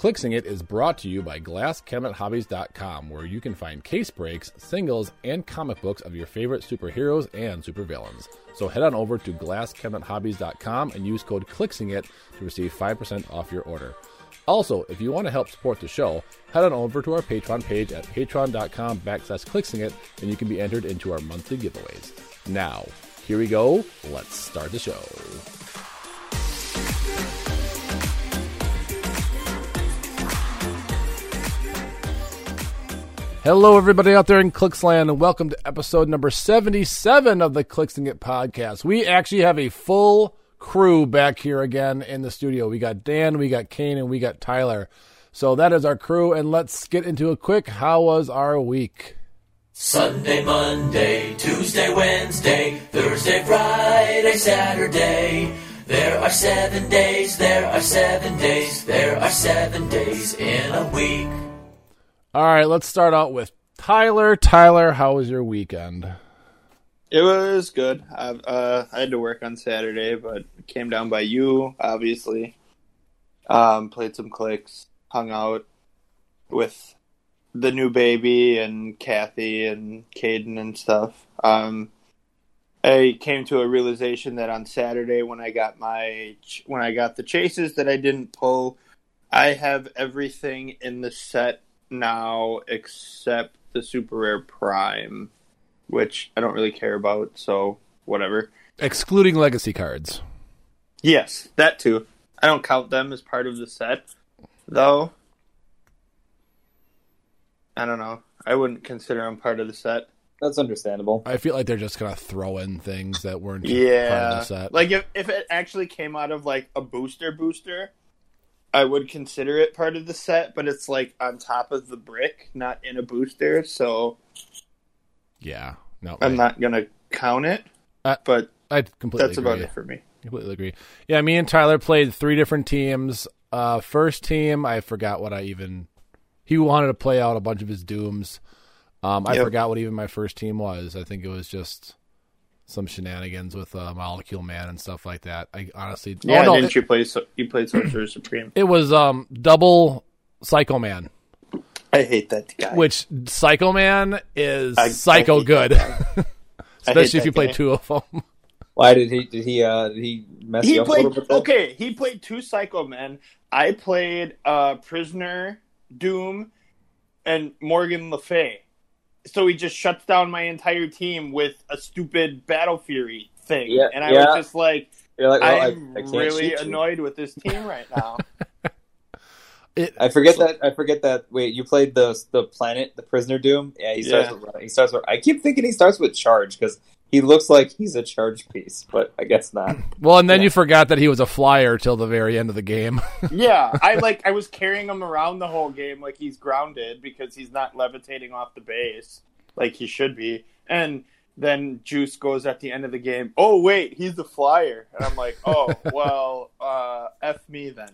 Clixing It is brought to you by GlassCabinetHobbies.com, where you can find case breaks, singles, and comic books of your favorite superheroes and supervillains. So head on over to GlassCabinetHobbies.com and use code CLIXINGIT to receive 5% off your order. Also, if you want to help support the show, head on over to our Patreon page at patreon.com backslash clixingit and you can be entered into our monthly giveaways. Now, here we go. Let's start the show. Hello, everybody out there in Clicksland, and welcome to episode number 77 of the Clixing It podcast. We actually have a full crew back here again in the studio. We got Dan, we got Kane, and we got Tyler. So that is our crew, and let's get into a quick how was our week? Sunday, Monday, Tuesday, Wednesday, Thursday, Friday, Saturday. There are seven days, there are seven days, there are seven days in a week. All right, let's start out with Tyler. Tyler, how was your weekend? It was good. I, uh, I had to work on Saturday, but came down by you, obviously. Um, played some clicks, hung out with the new baby and Kathy and Caden and stuff. Um, I came to a realization that on Saturday when I got my when I got the chases that I didn't pull, I have everything in the set now except the super rare prime, which I don't really care about, so whatever. Excluding legacy cards. Yes, that too. I don't count them as part of the set, though. I don't know. I wouldn't consider them part of the set. That's understandable. I feel like they're just gonna throw in things that weren't part of the Yeah, set. like if if it actually came out of like a booster booster, I would consider it part of the set. But it's like on top of the brick, not in a booster, so yeah, no, I'm not gonna count it. But I completely that's agree. about it for me. Completely agree. Yeah, me and Tyler played three different teams. Uh, first team, I forgot what I even. He wanted to play out a bunch of his dooms. Um, I Yep. forgot what even my first team was. I think it was just some shenanigans with uh, Molecule Man and stuff like that. I honestly, Yeah, oh, no, didn't it, you play? So, you played Sorcerer Supreme. it was um double Psycho Man, I hate that guy. which Psycho Man is I- I psycho hate good, that I hate especially if you play guy. two of them. Why did he? Did he? Uh, did he mess he you up a little bit? okay. He played two Psycho Men. I played uh, Prisoner, Doom, and Morgan Le Fay. So he just shuts down my entire team with a stupid Battle Fury thing, Yeah, and I yeah. was just like, like, well, I, I'm I can't really shoot you. annoyed with this team right now. It, I forget that. I forget that. Wait, you played the the planet, the prisoner Doom. Yeah, he starts. Yeah. With, he starts. With, I keep thinking he starts with charge because he looks like he's a charge piece, but I guess not. well, and then Yeah. you forgot that he was a flyer till the very end of the game. yeah, I like. I was carrying him around the whole game like he's grounded because he's not levitating off the base like he should be. And then Juice goes at the end of the game. Oh wait, he's the flyer, and I'm like, oh well, uh, f me then.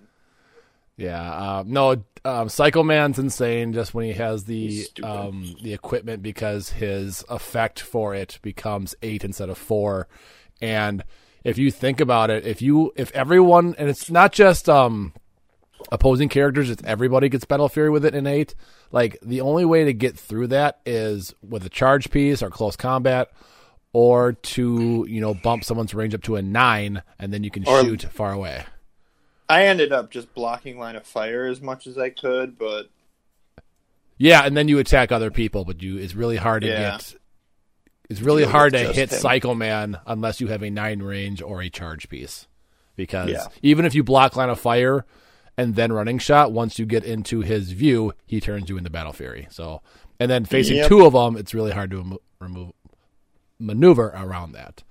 Yeah, um, no, um, Psycho Man's insane just when he has the um, the equipment because his effect for it becomes eight instead of four, and if you think about it, if you if everyone and it's not just um opposing characters, it's everybody gets Battle Fury with it in eight. Like the only way to get through that is with a charge piece or close combat. Or to you know bump someone's range up to a nine, and then you can Or- shoot far away. I ended up just blocking line of fire as much as I could, but Yeah, and then you attack other people, but you it's really hard to Yeah. get. It's really Deal hard to hit him. Psycho Man unless you have a nine range or a charge piece, because Yeah. even if you block line of fire and then running shot, once you get into his view, he turns you into Battle Fury. So, and then facing Yep. two of them, it's really hard to remove maneuver around that.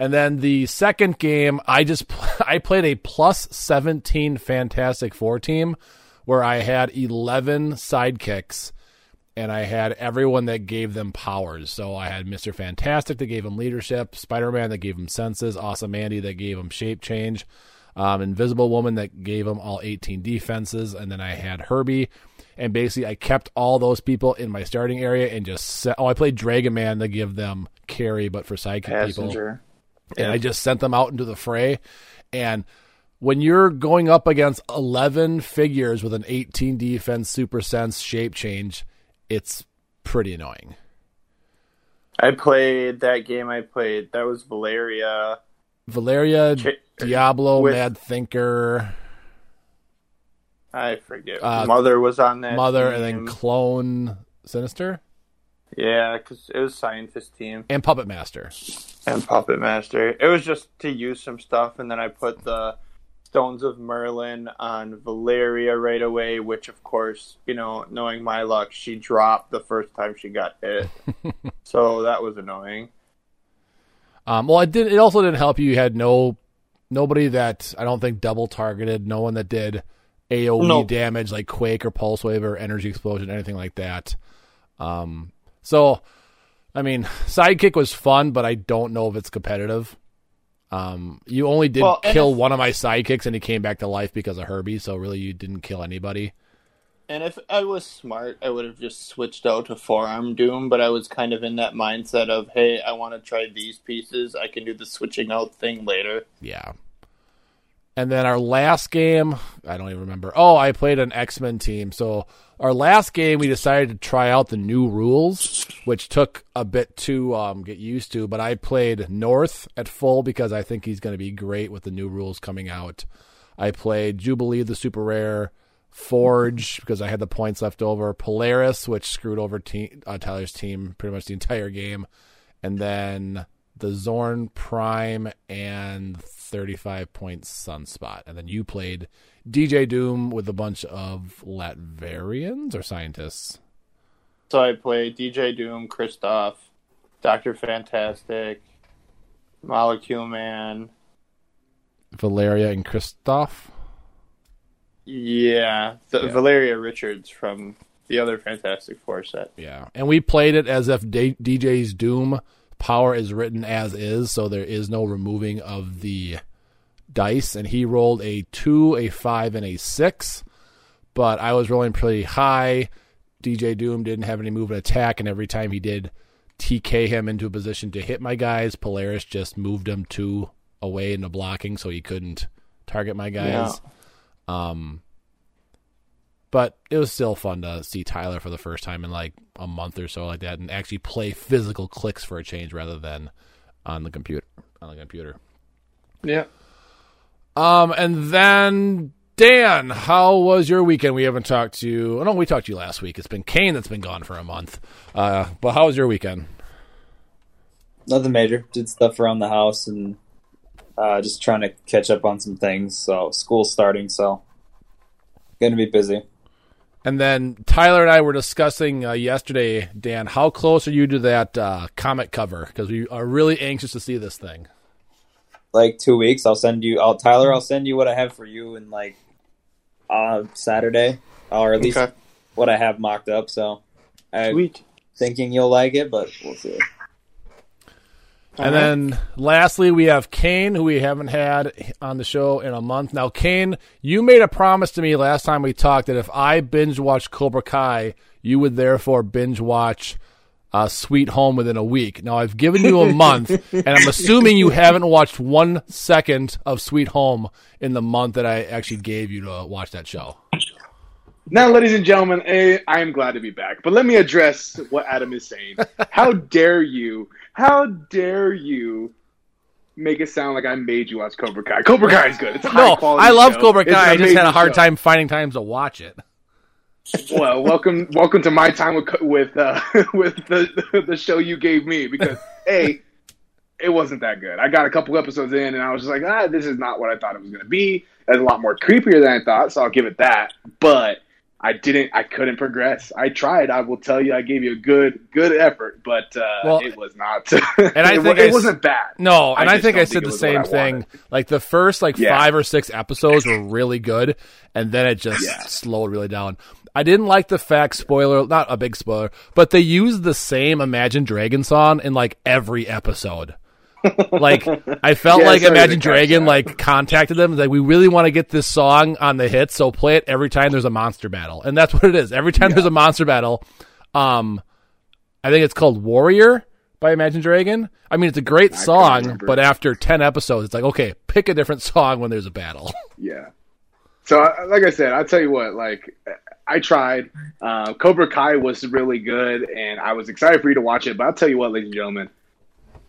And then the second game, I just I played a plus seventeen Fantastic Four team where I had eleven sidekicks and I had everyone that gave them powers. So I had Mister Fantastic that gave him leadership, Spider Man that gave him senses, Awesome Andy that gave him shape change, um, Invisible Woman that gave him all eighteen defenses, and then I had Herbie. And basically, I kept all those people in my starting area and just set. Oh, I played Dragon Man to give them carry, but for sidekick people and I just sent them out into the fray. And when you're going up against 11 figures with an 18 defense super sense shape change, it's pretty annoying. I played that game. I played that was Valeria. Valeria, Ch- Diablo, with- Mad Thinker, I forget. Uh, Mother was on that. Mother, and then. Clone Sinister, yeah, because it was scientist team and Puppet Master. and Puppet Master. It was just to use some stuff, and then I put the Stones of Merlin on Valeria right away. Which, of course, you know, knowing my luck, she dropped the first time she got hit, so that was annoying. Um, well, it did. It also didn't help you. You had no nobody that I don't think double targeted. No one that did AOE No. damage like Quake or Pulse Wave or Energy Explosion, anything like that. Um, so, I mean, Sidekick was fun, but I don't know if it's competitive. Um, you only did Well, kill if- one of my sidekicks, and he came back to life because of Herbie. So really, you didn't kill anybody. And if I was smart, I would have just switched out to forearm doom. But I was kind of in that mindset of, hey, I want to try these pieces. I can do the switching out thing later. Yeah. And then our last game, I don't even remember. Oh, I played an X Men team. So our last game, we decided to try out the new rules, which took a bit to um, get used to. But I played North at full because I think he's going to be great with the new rules coming out. I played Jubilee, the super rare, Forge because I had the points left over, Polaris, which screwed over te- uh, Tyler's team pretty much the entire game, and then the Zorn Prime and 35 point Sunspot. And then you played DJ Doom with a bunch of Latverians or scientists. So I played DJ Doom, Kristoff, Doctor Fantastic, Molecule Man. Valeria and Kristoff. Yeah, the, Yeah. Valeria Richards from the other Fantastic Four set. Yeah. And we played it as if D- DJ's Doom power is written as is, so there is no removing of the dice. And he rolled a 2, a 5, and a 6. But I was rolling pretty high. DJ Doom didn't have any move and attack, and every time he did TK him into a position to hit my guys, Polaris just moved him two away into blocking so he couldn't target my guys. Um, but it was still fun to see Tyler for the first time in like a month or so like that, and actually play physical clicks for a change rather than on the computer. On the computer. Yeah. Um, and then Dan, how was your weekend? We haven't talked to you. Oh, no, we talked to you last week. It's been Kane that's been gone for a month. Uh, but how was your weekend? Nothing major. Did stuff around the house and uh, just trying to catch up on some things. So school's starting, so gonna be busy. And then Tyler and I were discussing uh, yesterday, Dan, how close are you to that uh, comic cover? Because we are really anxious to see this thing. Like two weeks, I'll send you. I'll Tyler. I'll send you what I have for you in like uh, Saturday, or at least Okay. what I have mocked up. So I'm Sweet. thinking you'll like it, but we'll see. And then lastly, we have Kane, who we haven't had on the show in a month. Now, Kane, you made a promise to me last time we talked that if I binge watched Cobra Kai, you would therefore binge watch uh, Sweet Home within a week. Now, I've given you a month, and I'm assuming you haven't watched one second of Sweet Home in the month that I actually gave you to watch that show. Now, ladies and gentlemen, eh, I am glad to be back. But let me address what Adam is saying. How dare you? How dare you make it sound like I made you watch Cobra Kai? Cobra Kai is good. It's a high No, quality I love show. Cobra Kai. I just had a hard show. time finding times to watch it. Well, welcome, welcome to my time with with uh, with the the show you gave me because a it wasn't that good. I got a couple episodes in and I was just like, ah, this is not what I thought it was going to be. It's a lot more creepier than I thought, so I'll give it that. But I didn't. I couldn't progress. I tried. I will tell you, I gave you a good good effort, but uh, Well, it was not. and I it, think I it s- wasn't bad. No, and I, just think I said it the same thing. Like the first like Yeah. five or six episodes were really good, and then it just Yeah. slowed really down. I didn't like the fact spoiler, not a big spoiler, but they used the same Imagine Dragon song in like every episode. Like I felt Yeah, like Imagine Dragon like contacted them like we really want to get this song on the hit, so play it every time there's a monster battle, and that's what it is. Every time there's a monster battle, um, I think it's called Warrior. by Imagine Dragon. I mean, it's a great couldn't song, but after 10 episodes, it's like, okay, pick a different song when there's a battle. Yeah. So, like I said, I'll tell you what. Like, I tried. Uh, Cobra Kai was really good, and I was excited for you to watch it. But I'll tell you what, ladies and gentlemen,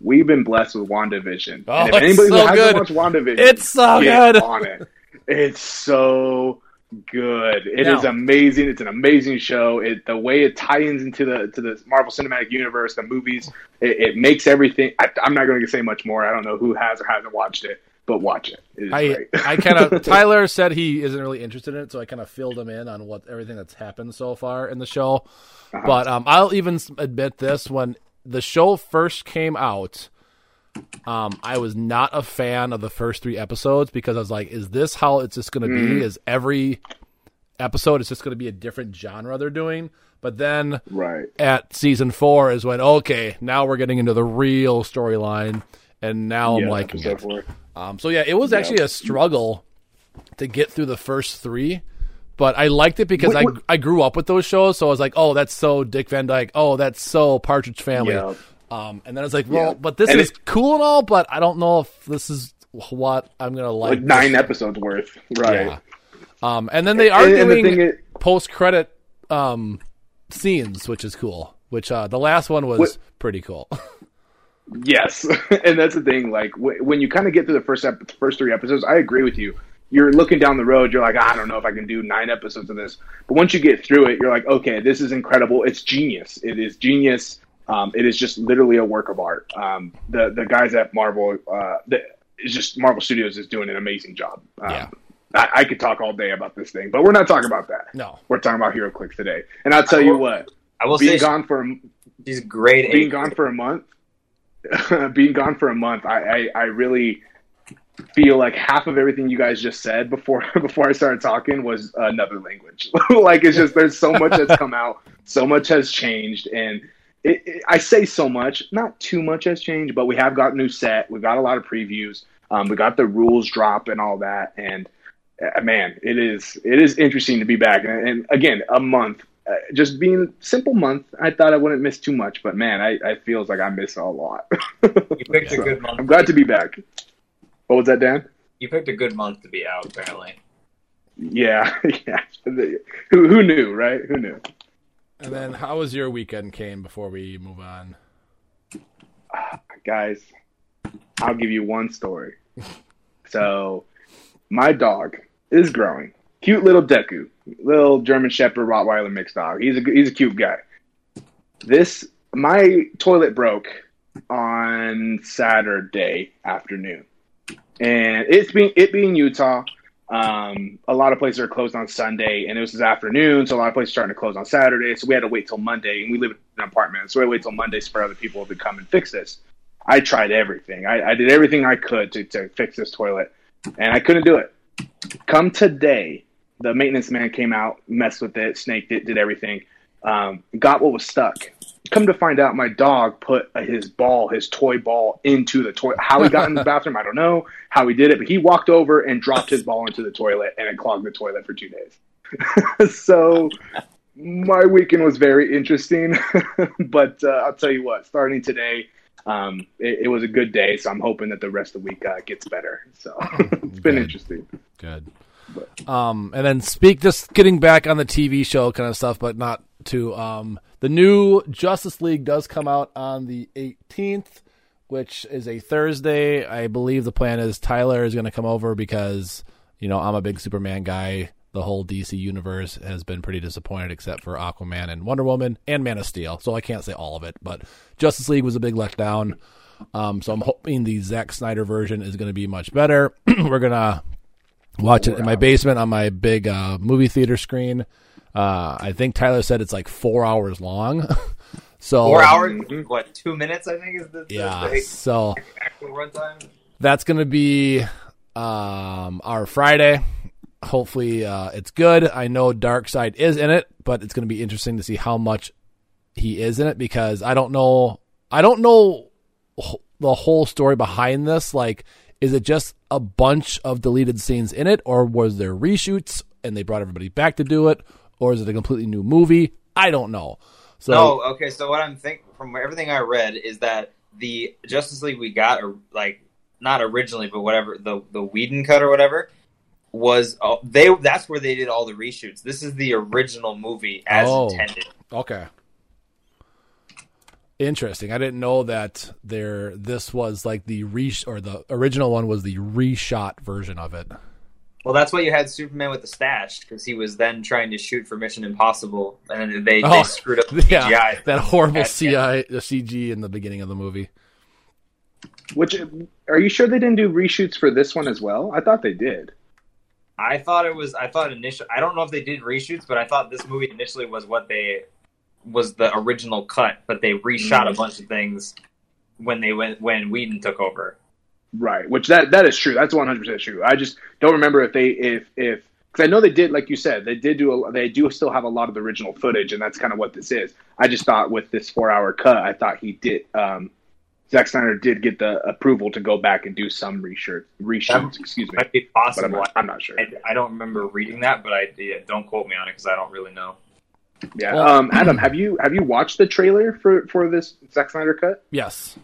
we've been blessed with WandaVision. Oh, and if it's anybody so who hasn't good. watched WandaVision, It's so good. on it. It's so good. It is Now- amazing. It's an amazing show. It the way it ties into the to the Marvel Cinematic Universe, the movies, it, it makes everything. I, I'm not going to say much more. I don't know who has or hasn't watched it, but watch it. It is I great. I kind of Tyler said he isn't really interested in it, so I kind of filled him in on what everything that's happened so far in the show. Uh-huh. But um, I'll even admit this: when the show first came out, um, I was not a fan of the first three episodes because I was like, "Is this how it's just going to Mm-hmm. be? Is every episode is just going to be a different genre they're doing?" But then right. at season four is when okay, now we're getting into the real storyline, and now I'm Yeah, liking it. Um, so yeah, it was actually a struggle to get through the first three, but I liked it because What- what- I I grew up with those shows, so I was like, oh, that's so Dick Van Dyke. Oh, that's so Partridge Family. Yeah. Um, and then I was like, well, Yeah. but this And is cool and all, but I don't know if this is what I'm gonna like. Like nine episodes worth. Right. Yeah. Um, and then they are And- and the doing post credit um scenes, which is cool. Which uh, the last one was What- pretty cool. Yes, and that's the thing. Like w- when you kind of get to the first ep- first three episodes, I agree with you. You're looking down the road. You're like, I don't know if I can do nine episodes of this. But once you get through it, you're like, okay, this is incredible. It's genius. It is genius. Um, it is just literally a work of art. Um, the the guys at Marvel, uh, the, it's just Marvel Studios is doing an amazing job. Um, Yeah. I, I could talk all day about this thing, but we're not talking about that. no, We're talking about HeroClix today. And I'll tell you what, I will being say gone for she's great. being at- gone for a month being gone for a month I, I i really feel like half of everything you guys just said before before i started talking was another language like it's just there's so much that's come out so much has changed and it, it, i say so much not too much has changed but we have got a new set we've got a lot of previews um, we got the rules drop and all that and uh, man it is it is interesting to be back and, and again a month uh, just being simple month, I thought I wouldn't miss too much, but man, I, I feels like I miss a lot. You picked a good month. I'm glad to be back. What was that, Dan? You picked a good month to be out. Apparently, Yeah, yeah. who who knew, right? Who knew? and then how was your weekend, Kane? Before we move on, ah, Guys, I'll give you one story. So, my dog is growing. Cute little Deku, little German Shepherd Rottweiler mixed dog. He's a he's a cute guy. This my toilet broke on Saturday afternoon, and it's being it being Utah. Um, a lot of places are closed on Sunday, and it was this afternoon, so a lot of places are starting to close on Saturday. So we had to wait till Monday, and we live in an apartment, so we had to wait till Monday for other people to come and fix this. I tried everything. I, I did everything I could to, to fix this toilet, and I couldn't do it. Come today, the maintenance man came out, messed with it, snaked it, did everything, um, got what was stuck. Come to find out, my dog put his ball, his toy ball, into the toilet. How he got in the bathroom, I don't know. How he did it, but he walked over and dropped his ball into the toilet, and it clogged the toilet for two days. so my weekend was very interesting, but uh, I'll tell you what, starting today, um, it, it was a good day. So I'm hoping that the rest of the week uh, gets better. So it's been Good. interesting. good. Um, and then speak just getting back on the TV show kind of stuff, but not to um the new Justice League does come out on the 18th, which is a Thursday. I believe the plan is Tyler is going to come over because you know I'm a big Superman guy. The whole DC universe has been pretty disappointed, except for Aquaman and Wonder Woman and Man of Steel. So I can't say all of it, but Justice League was a big letdown. Um, so I'm hoping the Zack Snyder version is going to be much better. We're gonna watch it in my basement on my big uh, movie theater screen. Uh, I think Tyler said it's like four hours long. so four hours. What? Two minutes? I think is the, the- Yeah. the So actual runtime. that's gonna be um, our Friday. Hopefully, uh, it's good. I know Darkseid is in it, but it's gonna be interesting to see how much he is in it because I don't know. I don't know the whole story behind this. Like, is it just a bunch of deleted scenes in it, or was there reshoots and they brought everybody back to do it, or is it a completely new movie? I don't know. So no, okay. So what I'm thinking from everything I read is that the Justice League we got, or like not originally, but whatever the the Whedon cut or whatever was uh, they. That's where they did all the reshoots. This is the original movie as Oh. intended. Okay. Interesting. I didn't know that there. This was like the re or the original one was the reshot version of it. Well, that's why you had Superman with the stash because he was then trying to shoot for Mission Impossible, and they, Oh, they screwed up the Yeah, CGI. that horrible At- CI the CG in the beginning of the movie. Which are you sure they didn't do reshoots for this one as well? I thought they did. I thought it was. I thought initially. I don't know if they did reshoots, but I thought this movie initially was what they was the original cut, but they reshot Mm. a bunch of things when they went when Whedon took over. Right, which that that is true. That's one hundred percent true. I just don't remember if they if if because I know they did, like you said, they did do a, they do still have a lot of the original footage, and that's kind of what this is. I just thought with this four hour cut, I thought he did. Um, Zack Snyder did get the approval to go back and do some reshoots. Reshoots, excuse me. Might be But I'm possible. not, I'm not sure. I, I don't remember reading that, but I yeah, don't quote me on it because I don't really know. Yeah. Well- um, Adam, have you have you watched the trailer for for this Zack Snyder cut? Yes,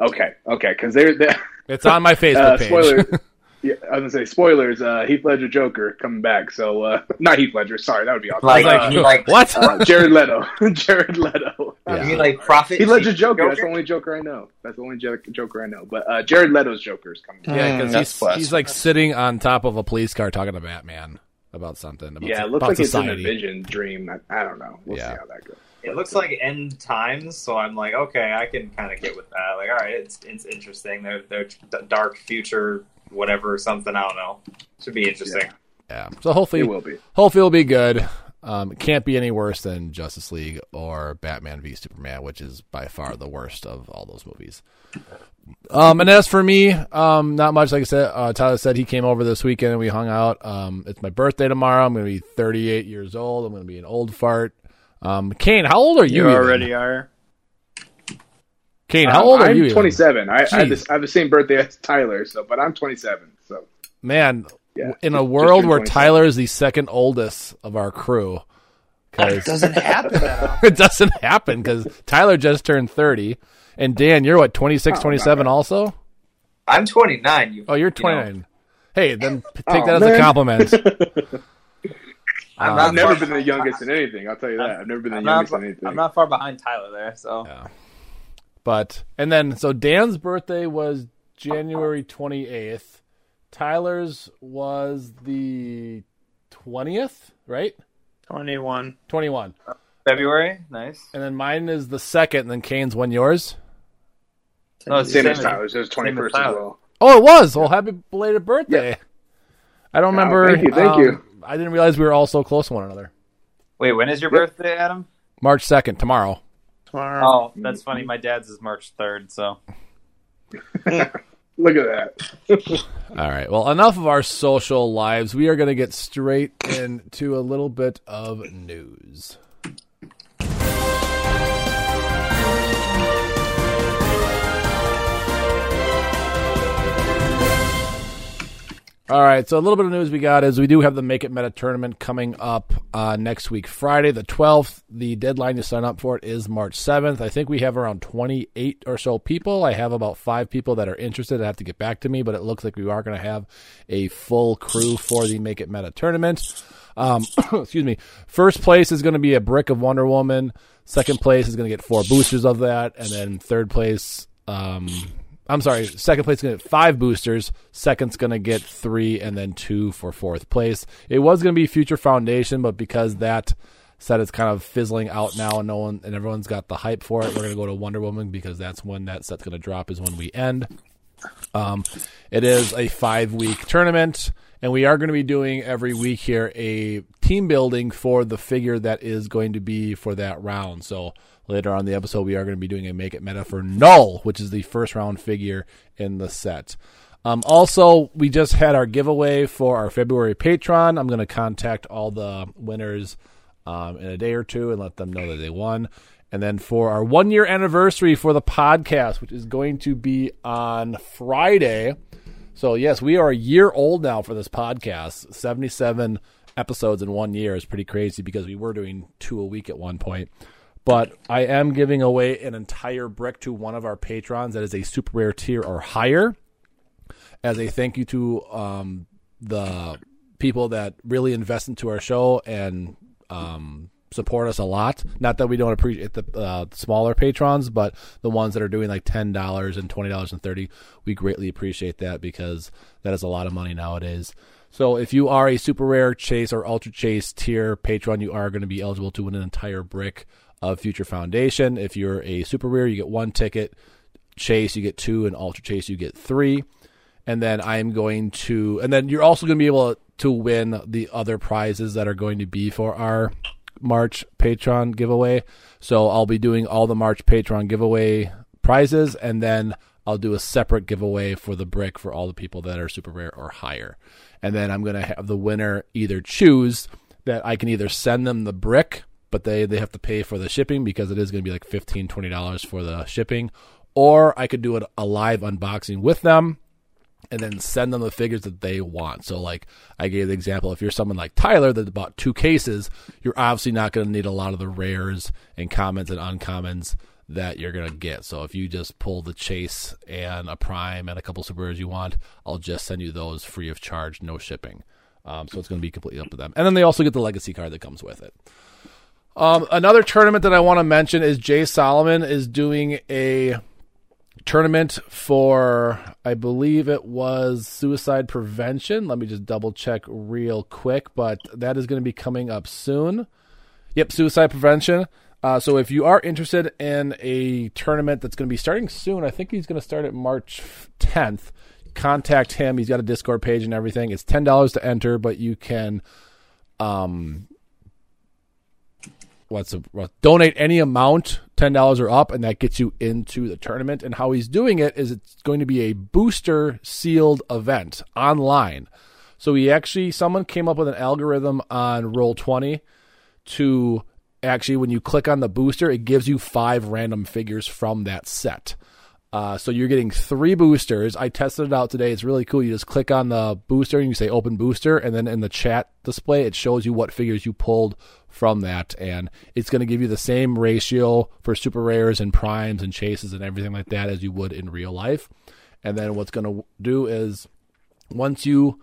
Okay, okay, because they're, they're it's on my Facebook uh, page. spoiler. yeah, I was gonna say spoilers. Uh, Heath Ledger Joker coming back. So uh, not Heath Ledger. Sorry, that would be awesome. Like, uh, like what? uh, Jared Leto. Jared Leto. Yeah. you mean like Prophet? Heath Ledger Joker? Joker. That's the only Joker I know. That's the only Joker I know. But uh, Jared Leto's Joker is coming. back. yeah, Mm, because he's, blasphemous. he's like sitting on top of a police car talking to Batman about something. About, Yeah, it looks like society. it's in a vision dream. I, I don't know. We'll Yeah. see how that goes. It looks like end times, so I'm like, okay, I can kind of get with that. Like, all right, it's it's interesting. They're they're d- dark future, whatever, something. I don't know. Should be interesting. Yeah, so hopefully, It will be. hopefully it'll be good. Um, it can't be any worse than Justice League or Batman v Superman, which is by far the worst of all those movies. Um, and as for me, um, not much. Like I said, uh, Tyler said he came over this weekend and we hung out. Um, it's my birthday tomorrow. I'm going to be 38 years old. I'm going to be an old fart. Um, Kane, how old are you? You even? already are. Kane, how Um, old are I'm you? even? 27. I, I, have Jeez. this, I have the same birthday as Tyler, so but I'm 27. So Man, yeah, in a world where Tyler is the second oldest of our crew, That because doesn't happen it doesn't happen because Tyler just turned 30. And Dan, you're what, 26, Oh, 27 not also? I'm 29. You, Oh, you're you know, Hey, then take Oh, that as a man. compliment. I'm Um, not I've never been the youngest in anything. I'll tell you that. I've never been the I'm youngest not, in anything. I'm not far behind Tyler there, so Yeah. But, and then, so Dan's birthday was January 28th. Tyler's was the 20th, right? 21. 21. February, nice. And then mine is the second, and then Kane's when yours? No, it's Same Same as as- Tyler's. It was 21st as well. Oh, it was. Well, happy belated birthday. I don't Oh, remember. thank you, thank um, you. I didn't realize we were all so close to one another. Wait, when is your birthday, Adam? March 2nd, tomorrow. Tomorrow. Oh, that's funny. My dad's is March 3rd, so. Look at that. All right. Well, enough of our social lives. We are going to get straight into a little bit of news. All right, so a little bit of news we got is we do have the Make It Meta tournament coming up uh, next week, Friday the 12th. The deadline to sign up for it is March 7th. I think we have around 28 or so people. I have about five people that are interested. I have to get back to me, but it looks like we are going to have a full crew for the Make It Meta tournament. Um, excuse me. First place is going to be a brick of Wonder Woman. Second place is going to get four boosters of that, and then third place. Um, I'm sorry. Second place is going to get five boosters. Second's going to get three, and then two for fourth place. It was going to be Future Foundation, but because that set is kind of fizzling out now, and no one and everyone's got the hype for it, we're going to go to Wonder Woman because that's when that set's going to drop. Is when we end. Um, it is a five week tournament, and we are going to be doing every week here a team building for the figure that is going to be for that round. So later on the episode, we are going to be doing a make it meta for Null, which is the first round figure in the set. Um, also, we just had our giveaway for our February Patreon. I'm going to contact all the winners um, in a day or two and let them know that they won. And then for our one year anniversary for the podcast, which is going to be on Friday. So, yes, we are a year old now for this podcast, 77 episodes in one year is pretty crazy because we were doing two a week at one point. But I am giving away an entire brick to one of our patrons that is a super rare tier or higher as a thank you to um, the people that really invest into our show and um, support us a lot. Not that we don't appreciate the uh, smaller patrons, but the ones that are doing like ten dollars and twenty dollars and thirty, we greatly appreciate that because that is a lot of money nowadays. So if you are a super rare chase or ultra chase tier patron, you are going to be eligible to win an entire brick of Future Foundation. If you're a super rare, you get one ticket. Chase, you get two, and ultra chase, you get three. And then I'm going to, and then you're also going to be able to win the other prizes that are going to be for our March Patreon giveaway. So I'll be doing all the March Patreon giveaway prizes, and then I'll do a separate giveaway for the brick for all the people that are super rare or higher. And then I'm going to have the winner either choose that I can either send them the brick, but they, they have to pay for the shipping because it is going to be like $15, $20 for the shipping, or I could do a live unboxing with them and then send them the figures that they want. So, like I gave the example, if you're someone like Tyler that bought two cases, you're obviously not going to need a lot of the rares and commons and uncommons that you're going to get. So, if you just pull the chase and a prime and a couple super rares you want, I'll just send you those free of charge, no shipping. Um, so, it's going to be completely up to them. And then they also get the legacy card that comes with it. Um, another tournament that I want to mention is Jay Solomon is doing a tournament for I believe it was suicide prevention. Let me just double check real quick, but that is going to be coming up soon. Yep, suicide prevention. Uh, so if you are interested in a tournament that's going to be starting soon, I think he's going to start at March 10th. Contact him. He's got a Discord page and everything. It's ten dollars to enter, but you can um, what's a, what, donate any amount ten dollars or up, and that gets you into the tournament. And how he's doing it is it's going to be a booster sealed event online. So he actually someone came up with an algorithm on Roll Twenty to actually when you click on the booster, it gives you five random figures from that set. Uh, so you're getting three boosters. I tested it out today. It's really cool. You just click on the booster and you say open booster, and then in the chat display, it shows you what figures you pulled from that, and it's going to give you the same ratio for super rares and primes and chases and everything like that as you would in real life. And then what's going to do is once you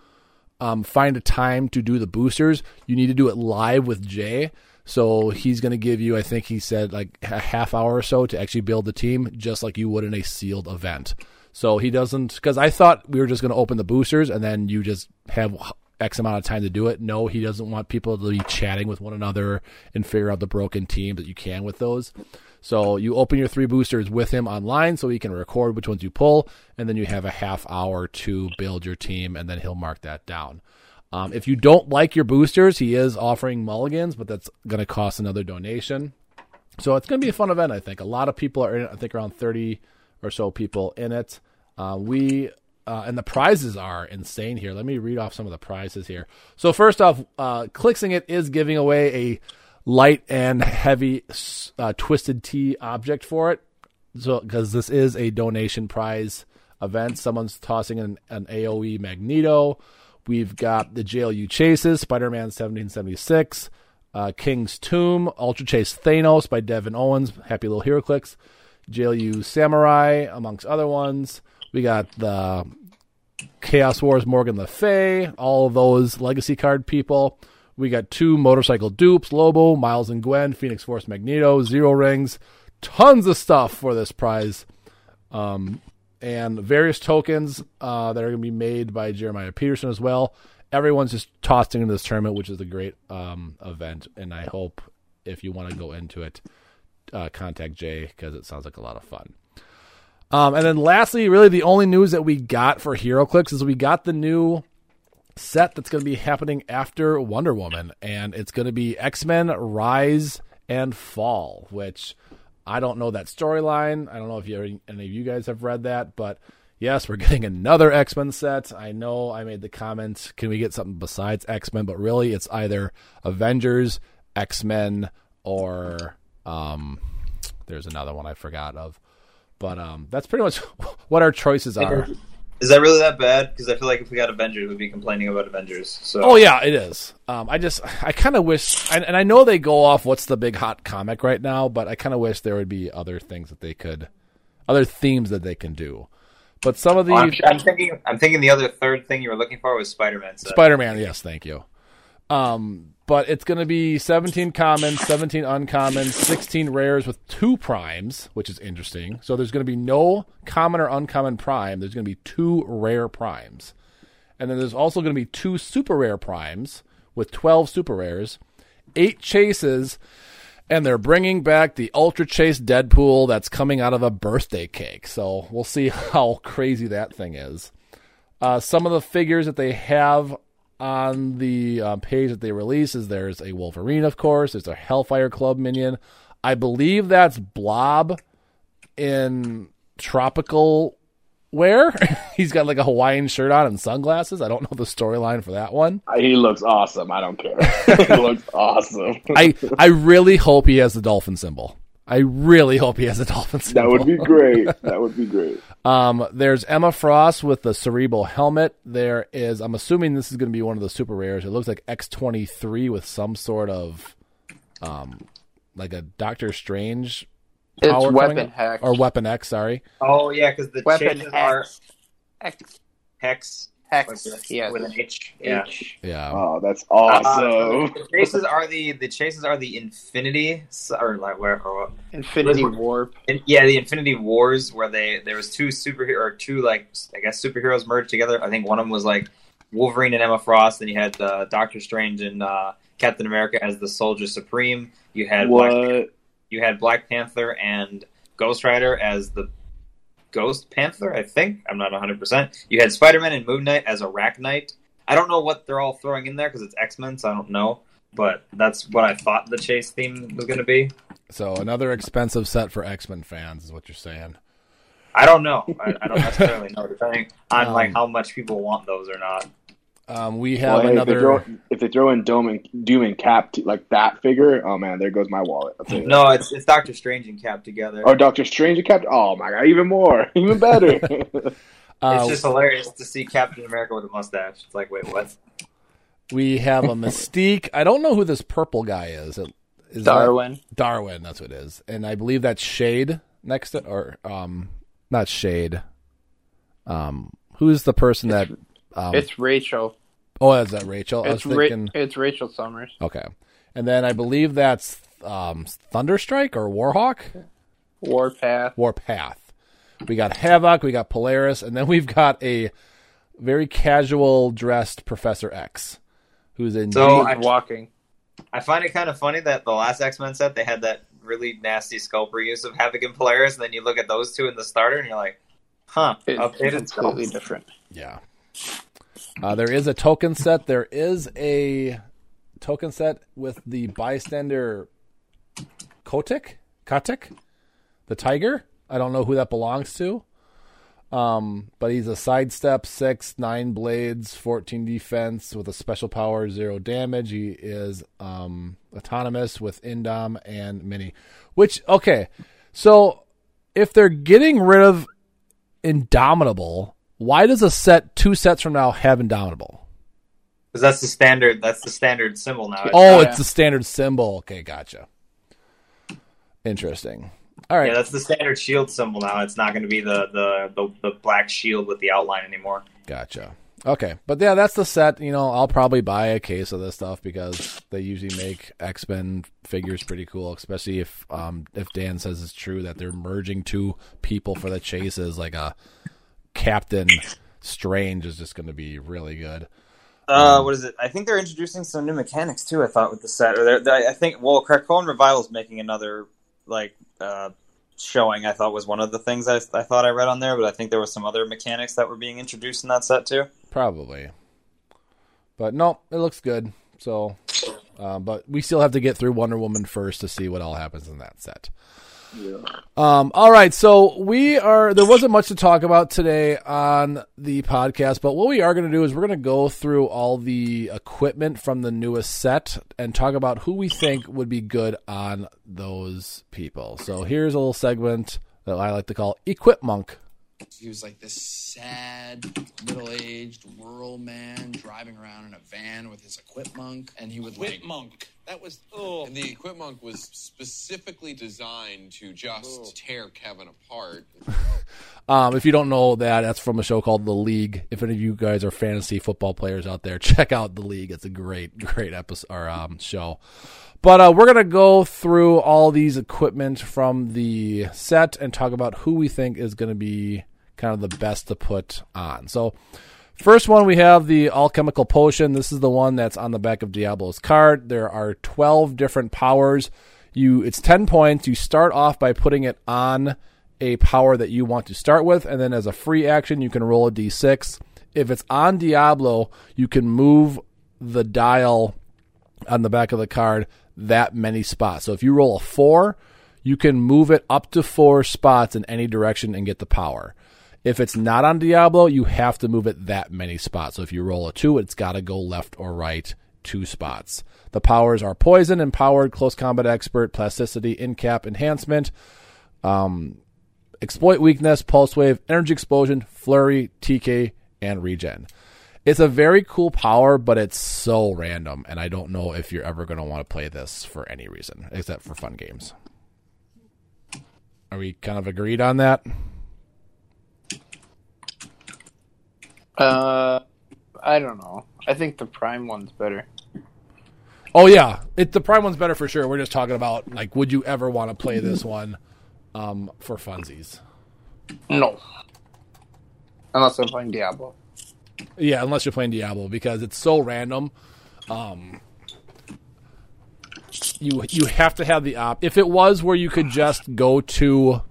um, find a time to do the boosters, you need to do it live with Jay. So he's going to give you, I think he said, like a half hour or so to actually build the team, just like you would in a sealed event. So he doesn't, because I thought we were just going to open the boosters and then you just have X amount of time to do it. No, he doesn't want people to be chatting with one another and figure out the broken team that you can with those. So you open your three boosters with him online so he can record which ones you pull, and then you have a half hour to build your team, and then he'll mark that down. Um, if you don't like your boosters, he is offering mulligans, but that's going to cost another donation. So it's going to be a fun event, I think. A lot of people are in it. I think around 30 or so people in it. Uh, we uh, and the prizes are insane here. Let me read off some of the prizes here. So first off, uh, It is giving away a light and heavy uh, twisted T object for it. So because this is a donation prize event, someone's tossing an, an AOE Magneto. We've got the JLU Chases, Spider Man 1776, uh, King's Tomb, Ultra Chase Thanos by Devin Owens, Happy Little HeroClix, JLU Samurai, amongst other ones. We got the Chaos Wars Morgan Le Fay, all of those legacy card people. We got two motorcycle dupes, Lobo, Miles and Gwen, Phoenix Force Magneto, Zero Rings, tons of stuff for this prize. Um, and various tokens uh, that are going to be made by Jeremiah Peterson as well. Everyone's just tossing into this tournament, which is a great um, event. And I hope if you want to go into it, uh, contact Jay because it sounds like a lot of fun. Um, and then lastly, really the only news that we got for HeroClix is we got the new set that's going to be happening after Wonder Woman, and it's going to be X Men Rise and Fall, which I don't know that storyline. I don't know if you, any of you guys have read that, but yes, we're getting another X Men set. I know I made the comment, can we get something besides X Men? But really, it's either Avengers, X Men, or um, there's another one I forgot of. But um, that's pretty much what our choices are. Is that really that bad? Because I feel like if we got Avengers, we'd be complaining about Avengers. So Oh yeah, it is. Um, I just I kind of wish, and, and I know they go off what's the big hot comic right now, but I kind of wish there would be other things that they could, other themes that they can do. But some of the I'm, I'm thinking. I'm thinking the other third thing you were looking for was Spider-Man. Spider Man, yes, thank you. Um, but it's going to be 17 commons, 17 uncommons, 16 rares with two primes, which is interesting. So there's going to be no common or uncommon prime. There's going to be two rare primes. And then there's also going to be two super rare primes with 12 super rares, eight chases, and they're bringing back the Ultra Chase Deadpool that's coming out of a birthday cake. So we'll see how crazy that thing is. Uh, some of the figures that they have on the uh, page that they release is there's a Wolverine, of course. There's a Hellfire Club minion. I believe that's Blob in tropical wear. He's got like a Hawaiian shirt on and sunglasses. I don't know the storyline for that one. He looks awesome. I don't care. he looks awesome. I I really hope he has the dolphin symbol. I really hope he has a dolphin symbol. That would be great. That would be great. Um, there's Emma Frost with the cerebral helmet. There is, I'm assuming this is going to be one of the super rares. It looks like X23 with some sort of, um, like a Doctor Strange. It's power Weapon coming Hex. or Weapon X. Sorry. Oh yeah, because the Weapon chases are X. X. hex. X. with, Yes. with an H. Yeah. H. Yeah. Oh, that's Uh, awesome. the chases are the the chases are the Infinity s- or like where or what? Infinity Listen. Warp. In, yeah, the Infinity Wars where they there was two superhero or two like I guess superheroes merged together. I think one of them was like Wolverine and Emma Frost. Then you had uh, Doctor Strange and uh, Captain America as the Soldier Supreme. You had Black, what? you had Black Panther and Ghost Rider as the Ghost Panther. I think I'm not 100. percent You had Spider Man and Moon Knight as a Arachknight. I don't know what they're all throwing in there because it's X Men, so I don't know. But that's what I thought the chase theme was going to be. So another expensive set for X Men fans is what you're saying. I don't know. I, I don't necessarily know, depending on Um, like how much people want those or not. Um, we Well, have hey, if, they another. throw, if they throw in Doom and, Doom and Cap t- like that figure, oh man, there goes my wallet. I'll tell you that. No, it's it's Doctor Strange and Cap together. Or Doctor Strange and Cap. Oh my god, even more, even better. uh, it's just hilarious to see Captain America with a mustache. It's like, wait, what? we have a Mystique. I don't know who this purple guy is. It- Is that- Darwin. Darwin, that's what it is. And I believe that's Shade next to or um not Shade. Um who's the person that um It's Rachel. Oh, is that Rachel? I was It's Ra- it's Rachel Summers. Okay. And then I believe that's um Thunderstrike or Warhawk? Warpath. Warpath. We got Havoc, we got Polaris, and then we've got a very casual dressed Professor X who's in So He's I- walking. I find it kind of funny that the last X Men set they had that really nasty sculpt use of Havoc and Polaris, and then you look at those two in the starter, and you're like, huh, It's updated completely different. Yeah. Uh, there is a token set. There is a token set with the bystander Kotick? Kotick? The tiger? I don't know who that belongs to. Um, but he's a sidestep six, nine blades, fourteen defense with a special power, zero damage. He is um autonomous with Indom and Mini. Which okay, so if they're getting rid of Indomitable, why does a set two sets from now have Indomitable? Because that's the standard. That's the standard symbol now. Oh, Yeah. it's the standard symbol. Okay, gotcha. Interesting. All right. yeah, that's the standard shield symbol now. It's not going to be the, the, the, the black shield with the outline anymore. Gotcha. Okay, but yeah, that's the set. You know, I'll probably buy a case of this stuff because they usually make X Men figures pretty cool, especially if um if Dan says it's true that they're merging two people for the chases, like a Captain Strange is just going to be really good. Uh, what is it? I think they're introducing some new mechanics too. I thought with the set, or they're, they I think well, Krakoan is making another like uh, showing. I thought was one of the things I, I thought I read on there, but I think there was some other mechanics that were being introduced in that set too. Probably, but no, it looks good. So, uh, but we still have to get through Wonder Woman first to see what all happens in that set. Um, all right, so we are. There wasn't much to talk about today on the podcast, but what we are going to do is we're going to go through all the equipment from the newest set and talk about who we think would be good on those people. So here's a little segment that I like to call Equip Monk He was like this sad, middle-aged rural man driving around in a van with his equip monk, and he would like Monk. That was Oh. and the equipment was specifically designed to just tear Kevin apart. Um, if you don't know that, that's from a show called The League. If any of you guys are fantasy football players out there, check out The League. It's a great, great episode or um, show. But uh, we're gonna go through all these equipment from the set and talk about who we think is gonna be kind of the best to put on. So, first one we have the alchemical potion. This is the one that's on the back of Diablo's card. There are twelve different powers. You, it's ten points. You start off by putting it on a power that you want to start with, and then as a free action, you can roll a d6. If it's on Diablo, you can move the dial on the back of the card that many spots. So if you roll a four, you can move it up to four spots in any direction and get the power. If it's not on Diablo, you have to move it that many spots. So if you roll a two, it's got to go left or right two spots. The powers are poison, empowered, close combat expert, plasticity, incap, enhancement, um, exploit weakness, pulse wave, energy explosion, flurry, TK, and regen. It's a very cool power, but it's so random, and I don't know if you're ever going to want to play this for any reason except for fun games. Are we kind of agreed on that? Uh, I don't know. I think the prime one's better. Oh yeah, it the prime one's better for sure. We're just talking about like, would you ever want to play this one um, for funsies? No, unless I'm playing Diablo. Yeah, unless you're playing Diablo because it's so random. Um, you you have to have the op. If it was where you could just go to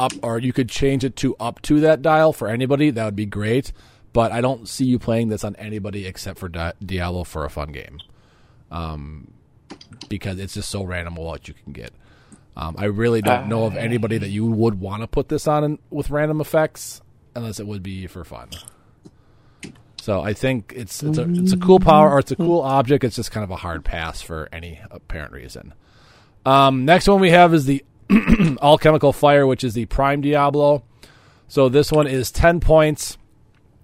up, or you could change it to up to that dial for anybody, that would be great. But I don't see you playing this on anybody except for Di- Diablo for a fun game, um, because it's just so random what you can get. Um, I really don't know of anybody that you would want to put this on in, with random effects, unless it would be for fun. So I think it's it's a it's a cool power or it's a cool object. It's just kind of a hard pass for any apparent reason. Um, next one we have is the alchemical fire, which is the prime Diablo. So this one is ten points,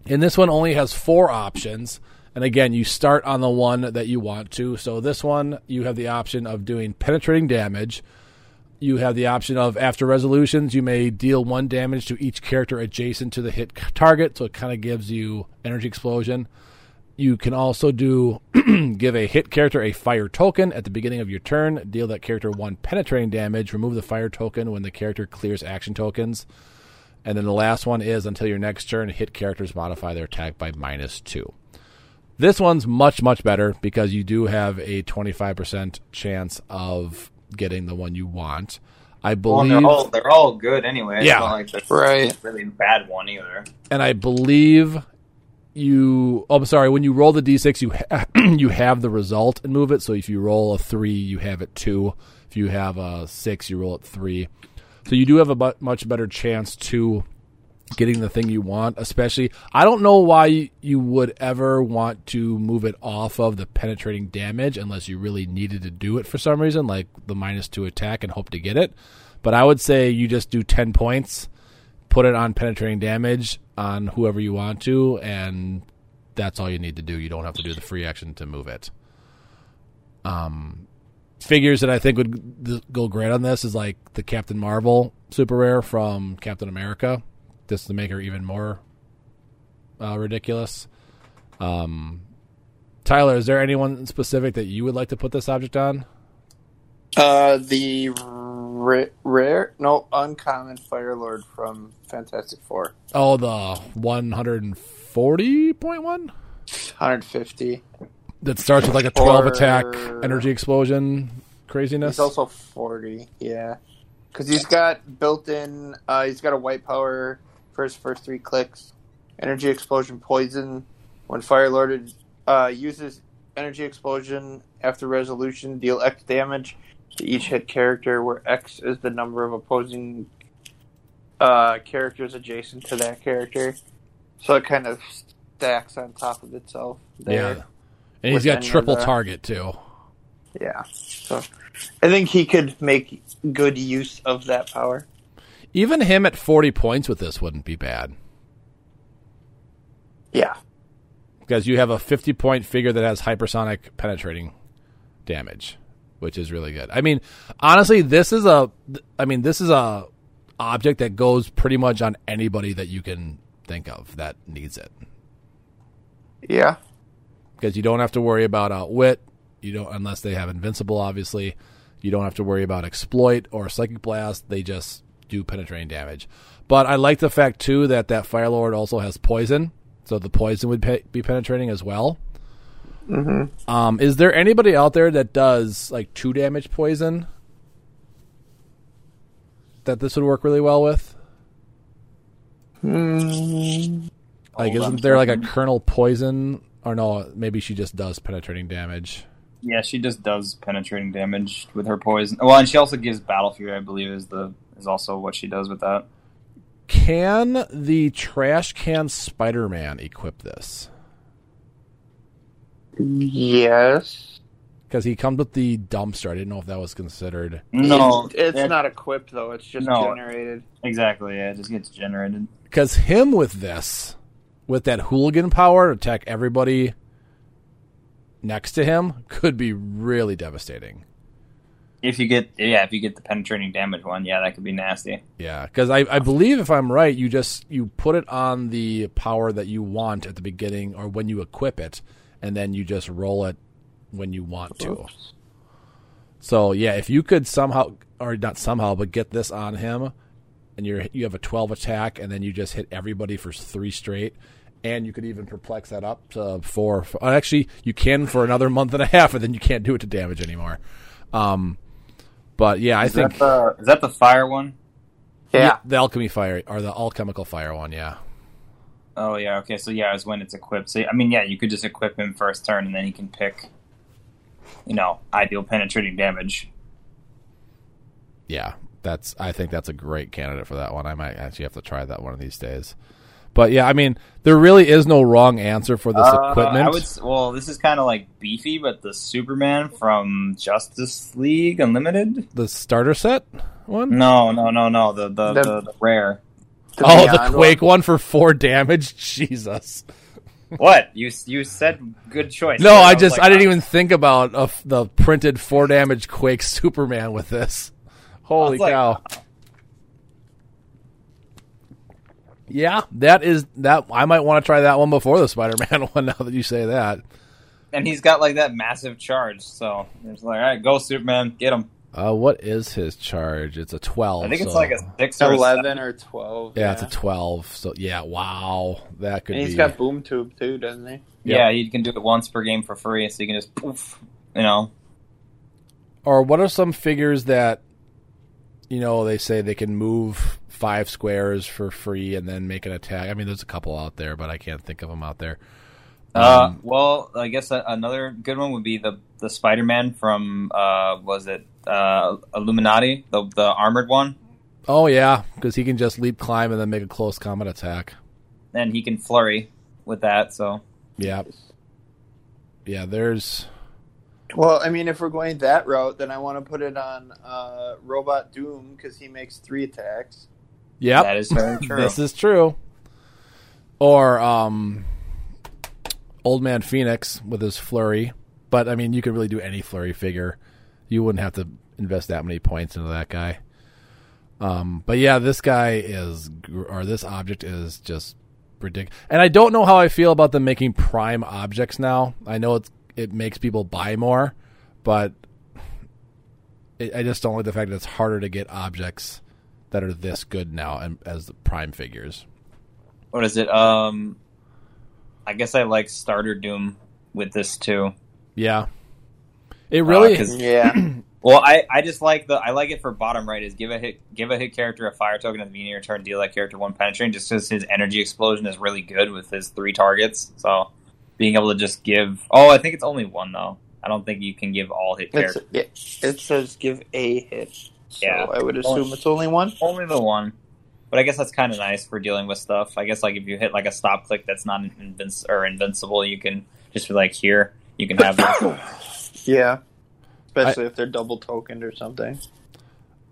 and this one only has four options. And again, you start on the one that you want to. So this one, you have the option of doing penetrating damage. You have the option of after resolutions, you may deal one damage to each character adjacent to the hit target. So it kind of gives you energy explosion. You can also do give a hit character a fire token at the beginning of your turn. Deal that character one penetrating damage. Remove the fire token when the character clears action tokens. And then the last one is until your next turn, hit characters modify their attack by minus two. This one's much, much better because you do have a 25% chance of getting the one you want. I Well, believe, they're all they're all good anyway. It's Yeah. not like that's Right. really bad one either. and I believe you. Oh, I'm sorry. When you roll the d6, you ha- you have the result and move it. So if you roll a three, you have it two. If you have a six, you roll it three. So you do have a much better chance to getting the thing you want. Especially, I don't know why you would ever want to move it off of the penetrating damage unless you really needed to do it for some reason, like the minus two attack and hope to get it. But I would say you just do ten points put it on penetrating damage on whoever you want to, and that's all you need to do. You don't have to do the free action to move it. Um, figures that I think would go great on this is like the Captain Marvel super rare from Captain America, just to make her even more uh, ridiculous. Um, Tyler, is there anyone specific that you would like to put this object on? Uh, the ra- rare, no, uncommon Fire Lord from Fantastic Four. Oh, the one hundred and forty point one. 150. that starts with like a 12 Or- attack energy explosion craziness. He's also 40, yeah. Because he's got built in, uh, he's got a white power for his first three clicks. Energy Explosion Poison. When Fire Lord uh, uses Energy Explosion after resolution, deal X damage each hit character, where X is the number of opposing uh, characters adjacent to that character. So it kind of stacks on top of itself. There. yeah. And he's got triple the- target too. Yeah. So I think he could make good use of that power. even him at 40 points with this wouldn't be bad Yeah. because you have a 50 point figure that has hypersonic penetrating damage, which is really good. I mean, honestly, this is a I mean, this is a object that goes pretty much on anybody that you can think of that needs it. Yeah. because you don't have to worry about outwit. You don't unless they have invincible. Obviously, you don't have to worry about exploit or psychic blast. They just do penetrating damage. But I like the fact too that that fire lord also has poison, so the poison would pe- be penetrating as well. Mm-hmm. Um, is there anybody out there that does like two damage poison that this would work really well with? Like, isn't there like a kernel poison? Or no, maybe she just does penetrating damage. Yeah, she just does penetrating damage with her poison. Well, and she also gives battle fury. I believe is the is also what she does with that. Can the trash can Spider Man equip this? Yes. Because he comes with the dumpster. I didn't know if that was considered. No, It's, it's that- not equipped though. It's just No. generated. exactly. Yeah, it just gets generated. Because him with this, with that hooligan power to attack everybody next to him, could be really devastating. If you get yeah, if you get the penetrating damage one, yeah, that could be nasty. Yeah, because I, I believe if I'm right, you just you put it on the power that you want at the beginning or when you equip it, and then you just roll it when you want to. So yeah, if you could somehow or not somehow, but get this on him, and you're you have a 12 attack, and then you just hit everybody for three straight, and you could even perplex that up to four. f- uh, Actually, you can for another month and a half, and then you can't do it to damage anymore. Um, but yeah, I Is think that the, is that the fire one? Yeah. the alchemy fire or the alchemical fire one. Yeah. Oh yeah, okay. So yeah, it's when it's equipped. So I mean, yeah, you could just equip him first turn, and then he can pick, you know, ideal penetrating damage. yeah, that's. I think that's a great candidate for that one. I might actually have to try that one of these days. But yeah, I mean, there really is no wrong answer for this Uh, equipment. I would. Well, this is kind of like beefy, but the Superman from Justice League Unlimited. the starter set one. No, no, no, no. The the, The- the, the rare. Oh, the Quake one for four damage. Jesus. What you you said? Good choice. No, I was just like, I didn't even think about uh, the printed four damage Quake Superman with this. Holy I was like, cow! Yeah, that is that. I might want to try that one before the Spider-Man one. Now that you say that, And he's got like that massive charge. So it's like, all right, go Superman, get him. Uh, what is his charge? It's a twelve. I think it's so- like a six or a Eleven seven. or twelve. yeah, it's a twelve. So yeah, wow, that could And be. he's got boom tube too, doesn't he? Yeah, he can do it once per game for free, so you can just poof, you know. or what are some figures that you know they say they can move five squares for free and then make an attack i mean there's a couple out there but i can't think of them out there Uh, Um, well, I guess a- another good one would be the the Spider Man from uh, was it uh, Illuminati, the the armored one, oh yeah because he can just leap climb and then make a close combat attack and he can flurry with that. So yeah yeah there's Well, I mean, if we're going that route, then I want to put it on uh, Robot Doom because he makes three attacks. yeah that is very true. this is true or um old man phoenix with his flurry but i mean you could really do any flurry figure. You wouldn't have to invest that many points into that guy. Um but yeah this guy is or this object is just ridiculous and i don't know how i feel about them making prime objects now. I know it's it makes people buy more but it, i just don't like the fact that it's harder to get objects that are this good now as the prime figures. What is it? Um, I guess I like Starter Doom with this too. Yeah. It really Uh, 'cause- Yeah. Well, I, I just like the I like it for bottom right is give a hit give a hit character a fire token at the beginning of your turn, deal that character one penetrating, just because his energy explosion is really good with his three targets. So being able to just give oh, I think it's only one though. I don't think you can give all hit it's, characters. it, it says give a hit. So Yeah. I would assume it's only one. Only the one. But I guess that's kind of nice for dealing with stuff. I guess like if you hit like a stop click that's not invinci- or invincible, you can just be like here, you can have this. Yeah. Especially if they're double tokened or something.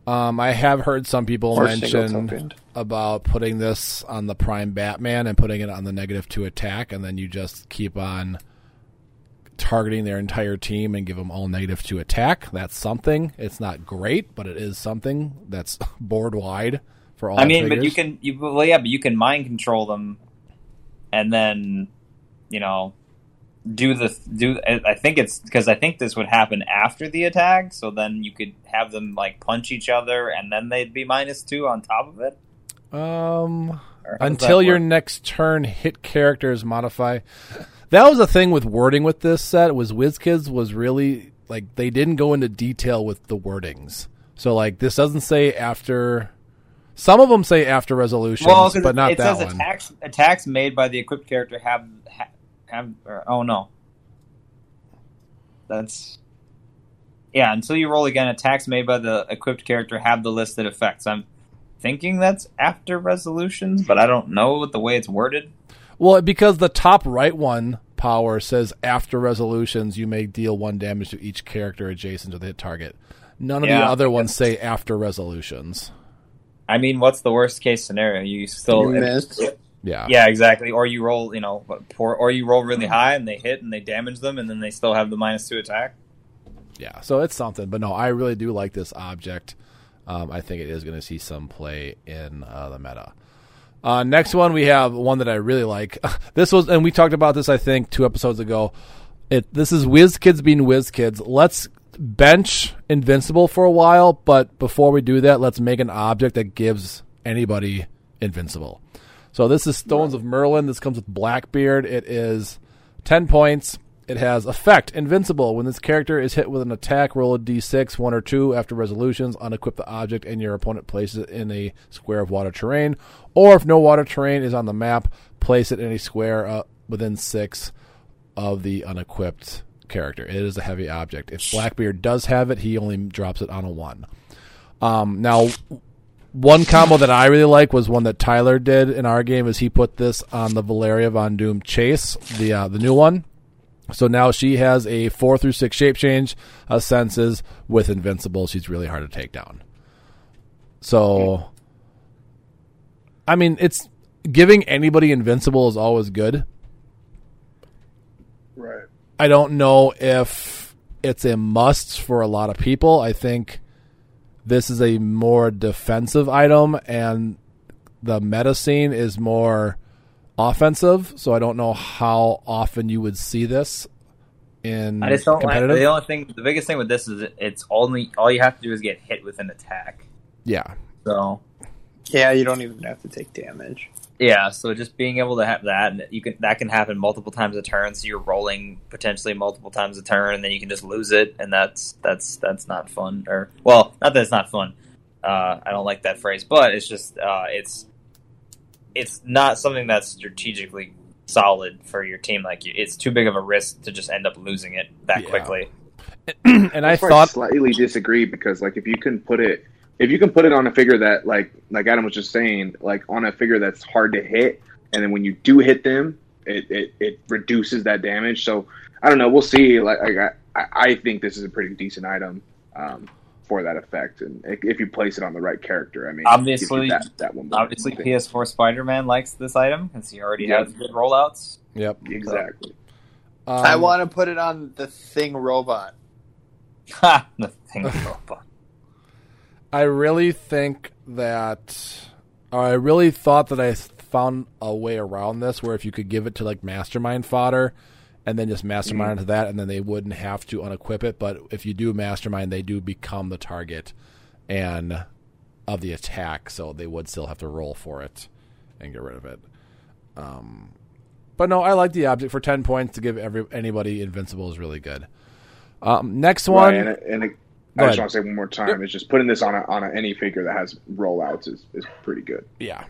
Um, I have heard some people Or mention about putting this on the Prime Batman and putting it on the negative two attack, and then you just keep on targeting their entire team and give them all negative two attack. That's something. It's not great, but it is something that's board wide for all. I mean, but you can you well yeah, but you can mind control them, and then you know do the do. I think it's because I think this would happen after the attack, so then you could have them like punch each other, and then they'd be minus two on top of it. Um, Or how does until your next turn, hit characters modify. That was a thing with wording with this set. Was WizKids was really like they didn't go into detail with the wordings. So like this doesn't say after. Some of them say after resolutions, well, but not it that says one. attacks attacks made by the equipped character have ha, have or, oh no, that's yeah. Until you roll again, attacks made by the equipped character have the listed effects. I'm thinking that's after resolutions, but I don't know with the way it's worded. Well, because the top right one power says after resolutions, you may deal one damage to each character adjacent to the hit target. None of the other ones say after resolutions. I mean, what's the worst case scenario? You still You missed. Yeah. Yeah, exactly. Or you roll, you know, poor, or you roll really high and they hit and they damage them, and then they still have the minus two attack. Yeah, so it's something. But no, I really do like this object. Um, I think it is going to see some play in uh, the meta. Uh, next one, we have one that I really like. this was, and we talked about this, I think, two episodes ago. It this is WizKids being WizKids. Let's bench Invincible for a while, but before we do that, let's make an object that gives anybody Invincible. So this is Stones of Merlin. This comes with Blackbeard. It is ten points. It has effect invincible. When this character is hit with an attack, roll a d6, one or two. After resolutions, unequip the object and your opponent places it in a square of water terrain. Or if no water terrain is on the map, place it in a square uh, within six of the unequipped character. It is a heavy object. If Blackbeard does have it, he only drops it on a one. Um, now, one combo that I really like was one that Tyler did in our game. Is he put this on the Valeria Von Doom Chase, the uh, the new one. So now she has a four through six shape change senses with invincible. She's really hard to take down. So, I mean, it's giving anybody invincible is always good. Right. I don't know if it's a must for a lot of people. I think this is a more defensive item, and the meta scene is more offensive. So I don't know how often you would see this in I just don't like the only thing. The biggest thing with this is it's only all you have to do is get hit with an attack. yeah, So Yeah, you don't even have to take damage. Yeah, so just being able to have that, and you can that can happen multiple times a turn. So you're rolling potentially multiple times a turn, and then you can just lose it, and that's that's that's not fun. Or well, not that it's not fun. Uh, I don't like that phrase, but it's just uh, it's it's not something that's strategically solid for your team. Like you, it's too big of a risk to just end up losing it that Yeah. quickly. and I That's where thought slightly disagree because like if you can put it if you can put it on a figure that like like Adam was just saying like on a figure that's hard to hit and then when you do hit them it it, it reduces that damage so I don't know we'll see like, like I I think this is a pretty decent item um, for that effect and if if you place it on the right character I mean Obviously- that, that one Obviously. PS4 Spider-Man likes this item because he already Yep. has good rollouts. yep. exactly Um, I want to put it on the Thing robot. Ha! the thing robot. I really think that, or I really thought that I found a way around this where if you could give it to like mastermind fodder and then just mastermind into that, and then they wouldn't have to unequip it. But if you do mastermind, they do become the target and of the attack, so they would still have to roll for it and get rid of it. Um, but no, I like the object for ten points to give every anybody invincible is really good. Um, next one, Right, and, it, and it, I just ahead. want to say one more time it's just putting this on a, on a, any figure that has rollouts is, is pretty good Yeah.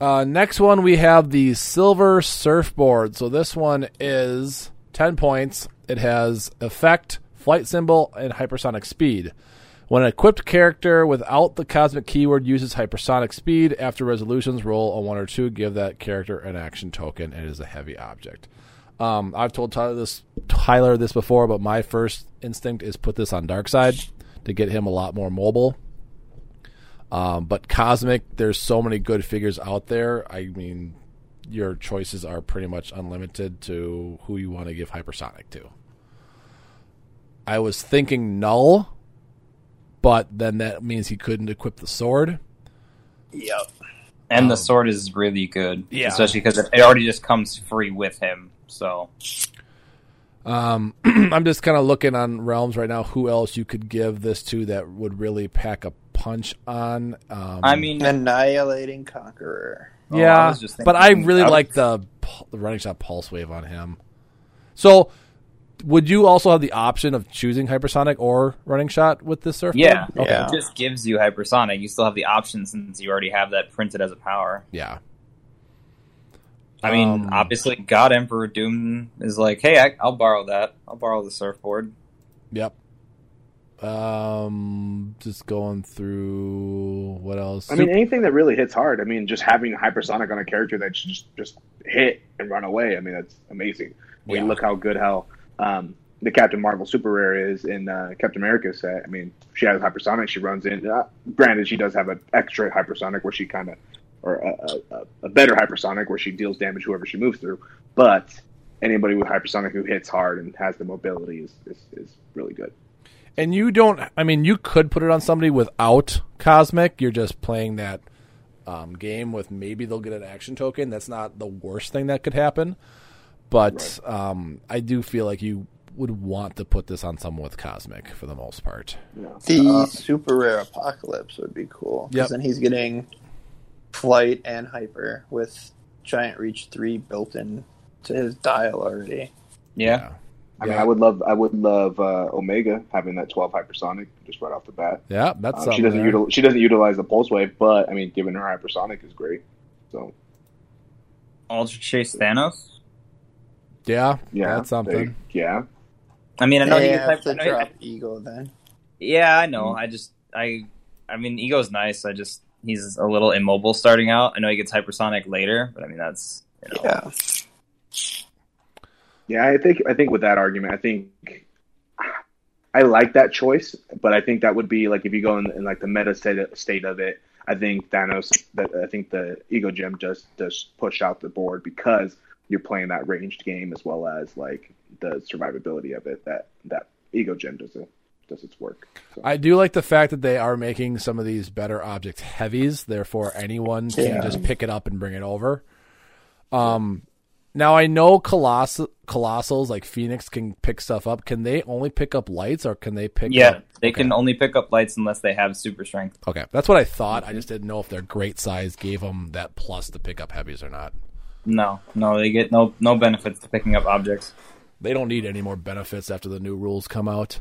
Uh, next one, we have the silver surfboard. So this one is 10 points. It has effect, flight symbol, and hypersonic speed. When an equipped character without the cosmic keyword uses hypersonic speed, after resolutions, roll a 1 or 2, give that character an action token. and It is a heavy object. Um, I've told Tyler this, Tyler this before, but my first instinct is put this on Darkseid to get him a lot more mobile. Um, but Cosmic, there's so many good figures out there. I mean, your choices are pretty much unlimited to who you want to give Hypersonic to. I was thinking Knull, but then that means he couldn't equip the sword. Yep. And the Um, sword is really good, yeah. especially because it already just comes free with him. So Um, I'm just kind of looking on realms right now. Who else you could give this to that would really pack a punch on? Um, I mean, Annihilating Conqueror. Oh, I yeah, just but I really I was- like the the running shot pulse wave on him. So, would you also have the option of choosing hypersonic or running shot with this surfboard? yeah, okay, Yeah. it just gives you hypersonic. You still have the option since you already have that printed as a power. yeah. I mean, Um, obviously, God Emperor Doom is like, hey, I, I'll borrow that. I'll borrow the surfboard. Yep. Um, just going through what else? I mean, anything that really hits hard. I mean, just having hypersonic on a character that should just just hit and run away. I mean, that's amazing. I mean, Yeah. look how good how um, the Captain Marvel super rare is in uh, Captain America set. I mean, she has hypersonic. She runs in. Uh, granted, she does have an extra hypersonic where she kind of, or a, a, a- a better hypersonic where she deals damage whoever she moves through. But anybody with hypersonic who hits hard and has the mobility is is, is really good. And you don't. I mean, you could put it on somebody without cosmic. You're just playing that um, game with maybe they'll get an action token. That's not the worst thing that could happen. But um, I do feel like you would want to put this on someone with cosmic for the most part. The super rare Apocalypse would be cool. Yep. then he's getting flight and hyper with Giant Reach 3 built in to his dial already. Yeah. I mean, Yeah. I would love I would love uh, Omega having that 12 hypersonic just right off the bat. Yeah, that's Um, something she doesn't util- she doesn't utilize the pulse wave, but I mean, giving her hypersonic is great. So Ultra Chase Thanos. yeah, yeah, that's something. they- yeah, I mean, I know they he gets have to know drop Ego then. Yeah, I know. I just, I, I mean, Ego's nice. I just, he's a little immobile starting out. I know he gets hypersonic later, but I mean, that's, you know, Yeah. yeah. I think I think with that argument, I think I like that choice, but I think that would be like if you go in, in like the meta state state of it. I think Thanos. That I think the Ego Gem just does push out the board because you're playing that ranged game as well as like the survivability of it. That that Ego Gem does it does its work. So. I do like the fact that they are making some of these better objects heavies, therefore anyone can Yeah. just pick it up and bring it over. Um, now I know coloss colossals like Phoenix can pick stuff up. Can they only pick up lights, or can they pick? yeah, up... they okay. can only pick up lights unless they have super strength. Okay, that's what I thought. I just didn't know if their great size gave them that plus to pick up heavies or not. No, no, they get no, no benefits to picking up objects. They don't need any more benefits after the new rules come out.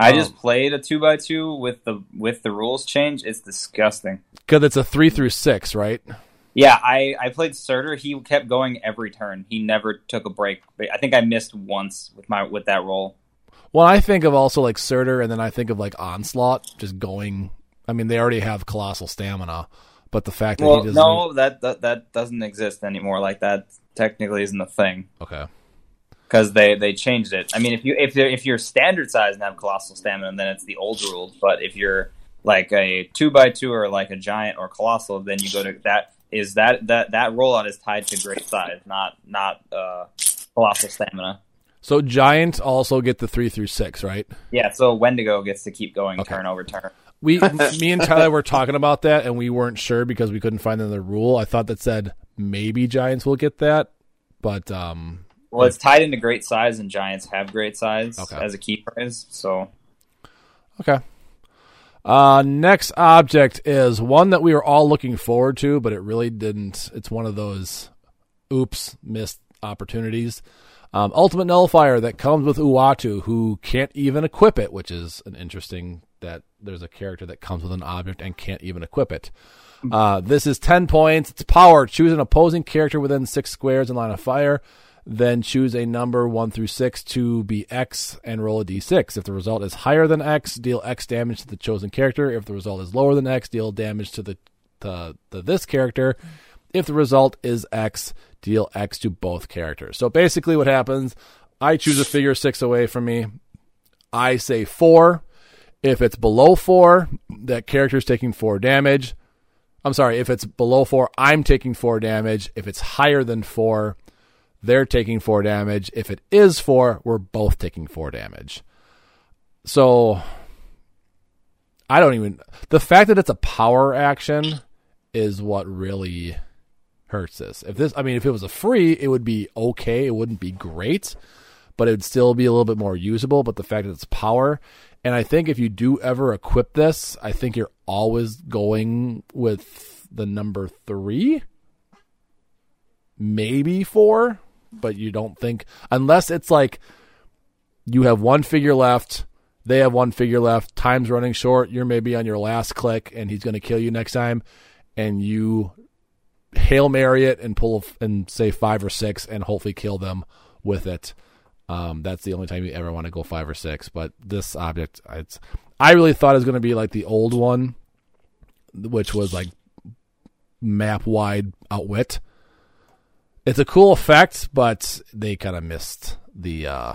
I Um, just played a two by two with the with the rules change. It's disgusting. Because it's a three through six, right? Yeah, I, I played Surtur. He kept going every turn. He never took a break. I think I missed once with my with that roll. Well, I think of also like Surtur, and then I think of like Onslaught just going. I mean, they already have colossal stamina, but the fact that Well, he doesn't. no, that, that that doesn't exist anymore. Like that technically isn't a thing Okay. Because they they changed it. I mean, if you if you're, if you're standard size and have colossal stamina, then it's the old rules. But if you're like a two by two or like a giant or colossal, then you go to that is that that that rollout is tied to great size, not not uh, colossal stamina. So Giants also get the three through six, right? Yeah, so Wendigo gets to keep going Okay. turn over turn. We, me and Tyler were talking about that, and we weren't sure because we couldn't find another rule. I thought that said maybe Giants will get that, but um, Well, it's tied into great size, and giants have great size Okay. as a key prize. So okay. Uh, next object is one that we were all looking forward to, but it really didn't. It's one of those oops missed opportunities. Um, Ultimate Nullifier that comes with Uatu, who can't even equip it, which is an interesting that there's a character that comes with an object and can't even equip it. Uh, this is 10 points. It's power. Choose an opposing character within six squares in line of fire. Then choose a number 1 through 6 to be X and roll a d6. If the result is higher than X, deal X damage to the chosen character. If the result is lower than X, deal damage to the to, to this character. If the result is X, deal X to both characters. So basically, what happens, I choose a figure six away from me. I say four. If it's below four, that character is taking four damage. I'm sorry, if it's below four, I'm taking four damage. If it's higher than four, they're taking four damage. If it is four, we're both taking four damage. So I don't even the fact that it's a power action is what really hurts this. If this I mean if it was a free, it would be okay. It wouldn't be great, but it would still be a little bit more usable, but the fact that it's power and I think if you do ever equip this, I think you're always going with the number 3 maybe 4, but you don't think unless it's like you have one figure left they have one figure left. Time's running short. You're maybe on your last click, and he's going to kill you next time. And you hail mary it and pull and say five or six, and hopefully kill them with it. Um, that's the only time you ever want to go five or six. But this object, it's I really thought it was going to be like the old one, which was like map wide outwit. It's a cool effect, but they kind of missed the. uh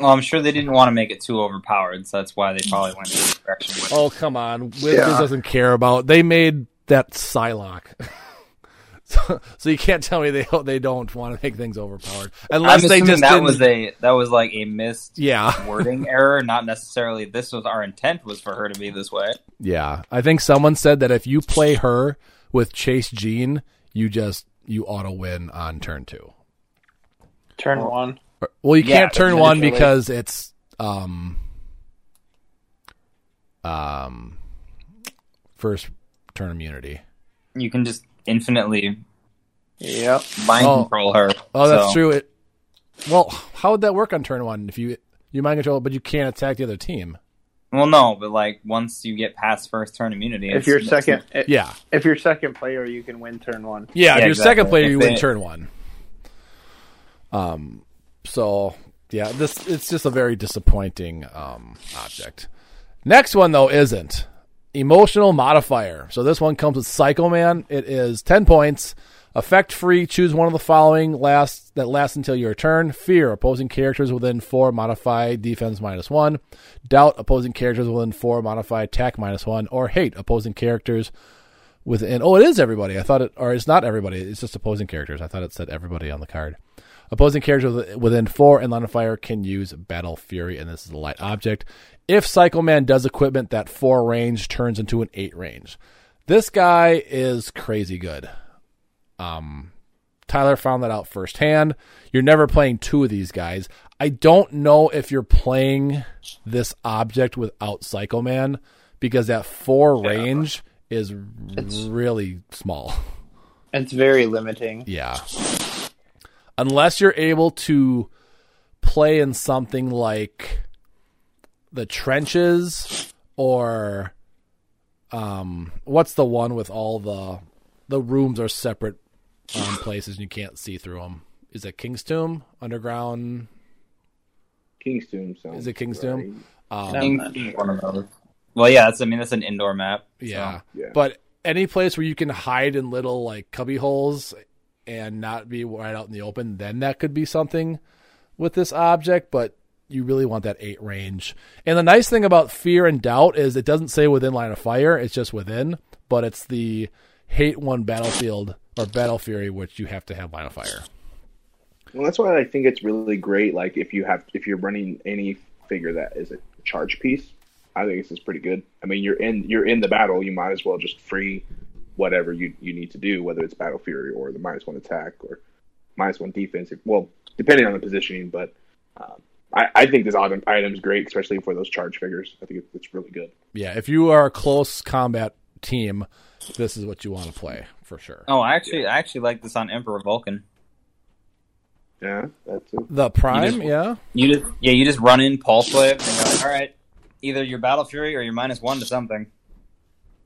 Well, I'm sure they didn't want to make it too overpowered, so that's why they probably went this direction with it. Oh come on, Wizards Yeah. doesn't care about. They made that Psylocke, so, so you can't tell me they they don't want to make things overpowered unless I'm they just that didn't- was a that was like a missed yeah wording error, not necessarily this was our intent was for her to be this way. yeah. I think someone said that if you play her with Chase Jean, you just you auto win on turn two. Turn one. Well, you Yeah, can't turn one because it's um um first turn immunity. You can just infinitely Yep. mind Oh. control her. Oh, that's so- true. It well, how would that work on turn one if you you mind control, but you can't attack the other team? Well, no, but like once you get past first turn immunity, If it's- you're second, i- Yeah, if you're second player, you can win turn one. yeah. if you're second player, If you win turn one. Um. So yeah, this it's just a very disappointing um object. Next one though isn't emotional modifier. So this one comes with Psycho Man. It is ten points. Effect free. Choose one of the following last that lasts until your turn. Fear. Opposing characters within four modify defense minus one. Doubt. Opposing characters within four modify attack minus one. Or hate. Opposing characters within. Oh, it is everybody. I thought it, or it's not everybody. It's just opposing characters. I thought it said everybody on the card. Opposing characters within four and line of fire can use Battle Fury, and this is a light object. If Psycho Man does equipment, that four range turns into an eight range. This guy is crazy good. Um, Tyler found that out firsthand. You're never playing two of these guys. I don't know if you're playing this object without Psycho Man because that four range is it's, really small. It's very limiting. Yeah. Unless you're able to play in something like the trenches or um what's the one with all the the rooms are separate um, places and you can't see through them. Is it King's Tomb? Underground? King's Tomb sounds Is it King's right. Tomb? Um, No. One of those. Well, yeah, that's I mean that's an indoor map. so- Yeah. Yeah. But any place where you can hide in little like cubby holes and not be right out in the open, then that could be something with this object, but you really want that eight range. And the nice thing about fear and doubt is it doesn't say within line of fire, it's just within, but it's the hate one battlefield or battle fury which you have to have line of fire. Well, that's why I think it's really great. Like if you have, if you're running any figure that is a charge piece, I think this is pretty good. I mean, you're in, you're in the battle. You might as well just free whatever you you need to do, whether it's battle fury or the minus one attack or minus one defense. Well, depending on the positioning, but um, I, I think this item item's great, especially for those charge figures. I think it, it's really good. Yeah, if you are a close combat team, this is what you want to play for sure. Oh, I actually I actually like this on Emperor Vulcan. Yeah, that's it. The prime, just- yeah. You just yeah, you just run in pulse wave and you're like, all right, either your battle fury or you're minus one to something.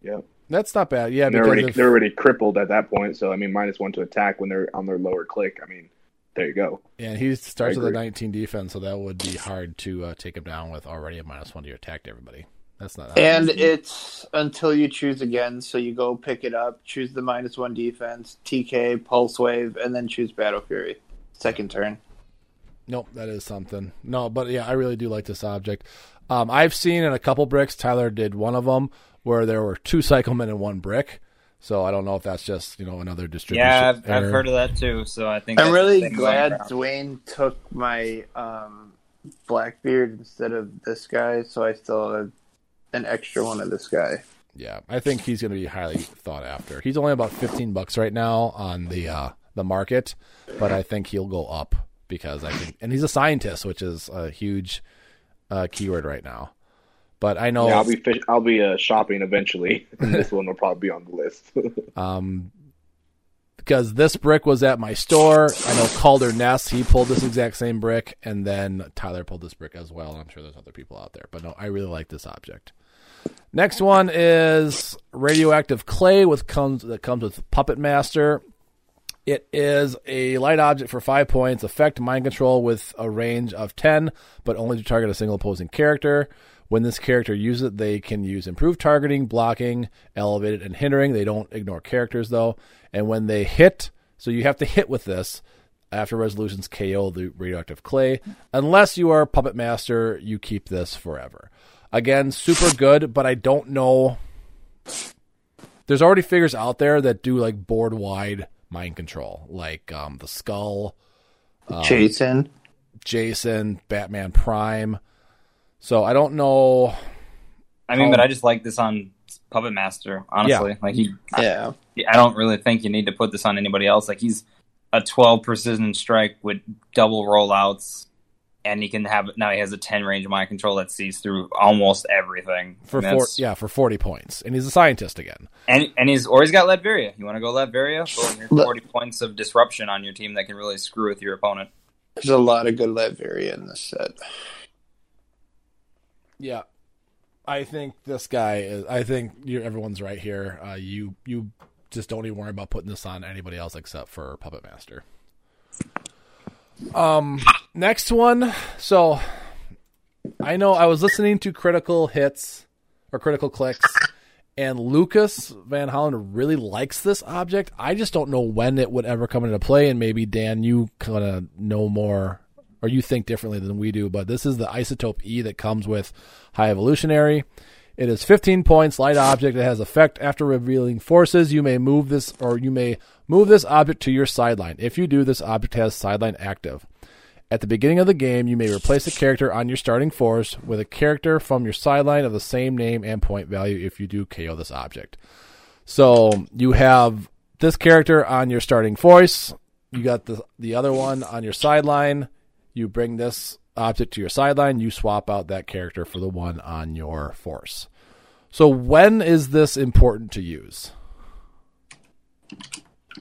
Yeah, That's not bad. Yeah, they're already if- they're already crippled at that point. So I mean, minus one to attack when they're on their lower click. I mean, there you go. And he starts with a 19 defense, so that would be hard to uh, take him down with already a minus one to your attack to everybody. That's not. And it's until you choose again. So you go pick it up, choose the minus one defense, TK, Pulse Wave, and then choose Battle Fury. Second turn. Nope, that is something. No, but yeah, I really do like this object. Um, I've seen in a couple bricks. Tyler did one of them where there were two Psycho Men in one brick. So I don't know if that's just you know another distribution. Yeah, I've, I've heard of that too. So I think I'm really glad. Dwayne took my um, Blackbeard instead of this guy, so I still have an extra one of this guy. Yeah, I think he's going to be highly thought after. He's only about fifteen bucks right now on the uh, the market, but I think he'll go up because I think, and he's a scientist, which is a huge uh, keyword right now. But I know Yeah, I'll be fish- I'll be uh, shopping eventually, and this one will probably be on the list. um, because this brick was at my store. I know Calder Ness, he pulled this exact same brick, and then Tyler pulled this brick as well. And I'm sure there's other people out there, but no, I really like this object. Next one is radioactive clay with comes that comes with Puppet Master. It is a light object for five points, effect mind control with a range of ten, but only to target a single opposing character. When this character uses it, they can use improved targeting, blocking, elevated, and hindering. They don't ignore characters though. And when they hit, so you have to hit with this after resolutions KO the radioactive clay. Unless you are Puppet Master, you keep this forever. Again, super good, but I don't know. There's already figures out there that do like board wide mind control, like um, the Skull, um, Jason. Jason, Batman Prime. So I don't know. I mean, Oh. but I just like this on Puppet Master. Honestly, like he, Yeah. I don't really think you need to put this on anybody else. Like he's a 12 precision strike with double rollouts, and he can have now he has a 10 range mind control that sees through almost everything. For And four, yeah, for forty points, and he's a scientist again. and and he's or he's got Latveria. You want to go Latveria? Boom, here's 40 points of disruption on your team that can really screw with your opponent. There's a lot of good Latveria in this set. Yeah, I think this guy is. I think you're, everyone's right here. Uh, you you just don't even worry about putting this on anybody else except for Puppet Master. Um, next one. So, I know I was listening to Critical Hits or Critical Clicks, and Lucas Van Holland really likes this object. I just don't know when it would ever come into play, and maybe Dan, you kind of know more or you think differently than we do. But this is the isotope E that comes with High Evolutionary. It is 15 points, light object. It has effect after revealing forces. You may move this, or you may move this object to your sideline. If you do, this object has sideline active. At the beginning of the game, you may replace a character on your starting force with a character from your sideline of the same name and point value if you do KO this object. So you have this character on your starting force. You got the the other one on your sideline. You bring this object to your sideline. You swap out that character for the one on your force. So when is this important to use?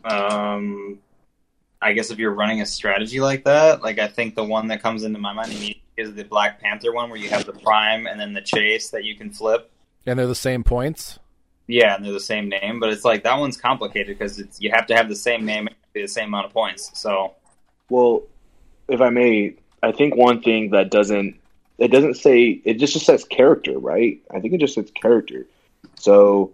Um, I guess if you're running a strategy like that, like I think the one that comes into my mind immediately is the Black Panther one, where you have the prime and then the chase that you can flip. And they're the same points. Yeah, and they're the same name, but it's like that one's complicated because it's you have to have the same name and the same amount of points. So Well, if I may, I think one thing that doesn't it doesn't say it just just says character, right? I think it just says character. So,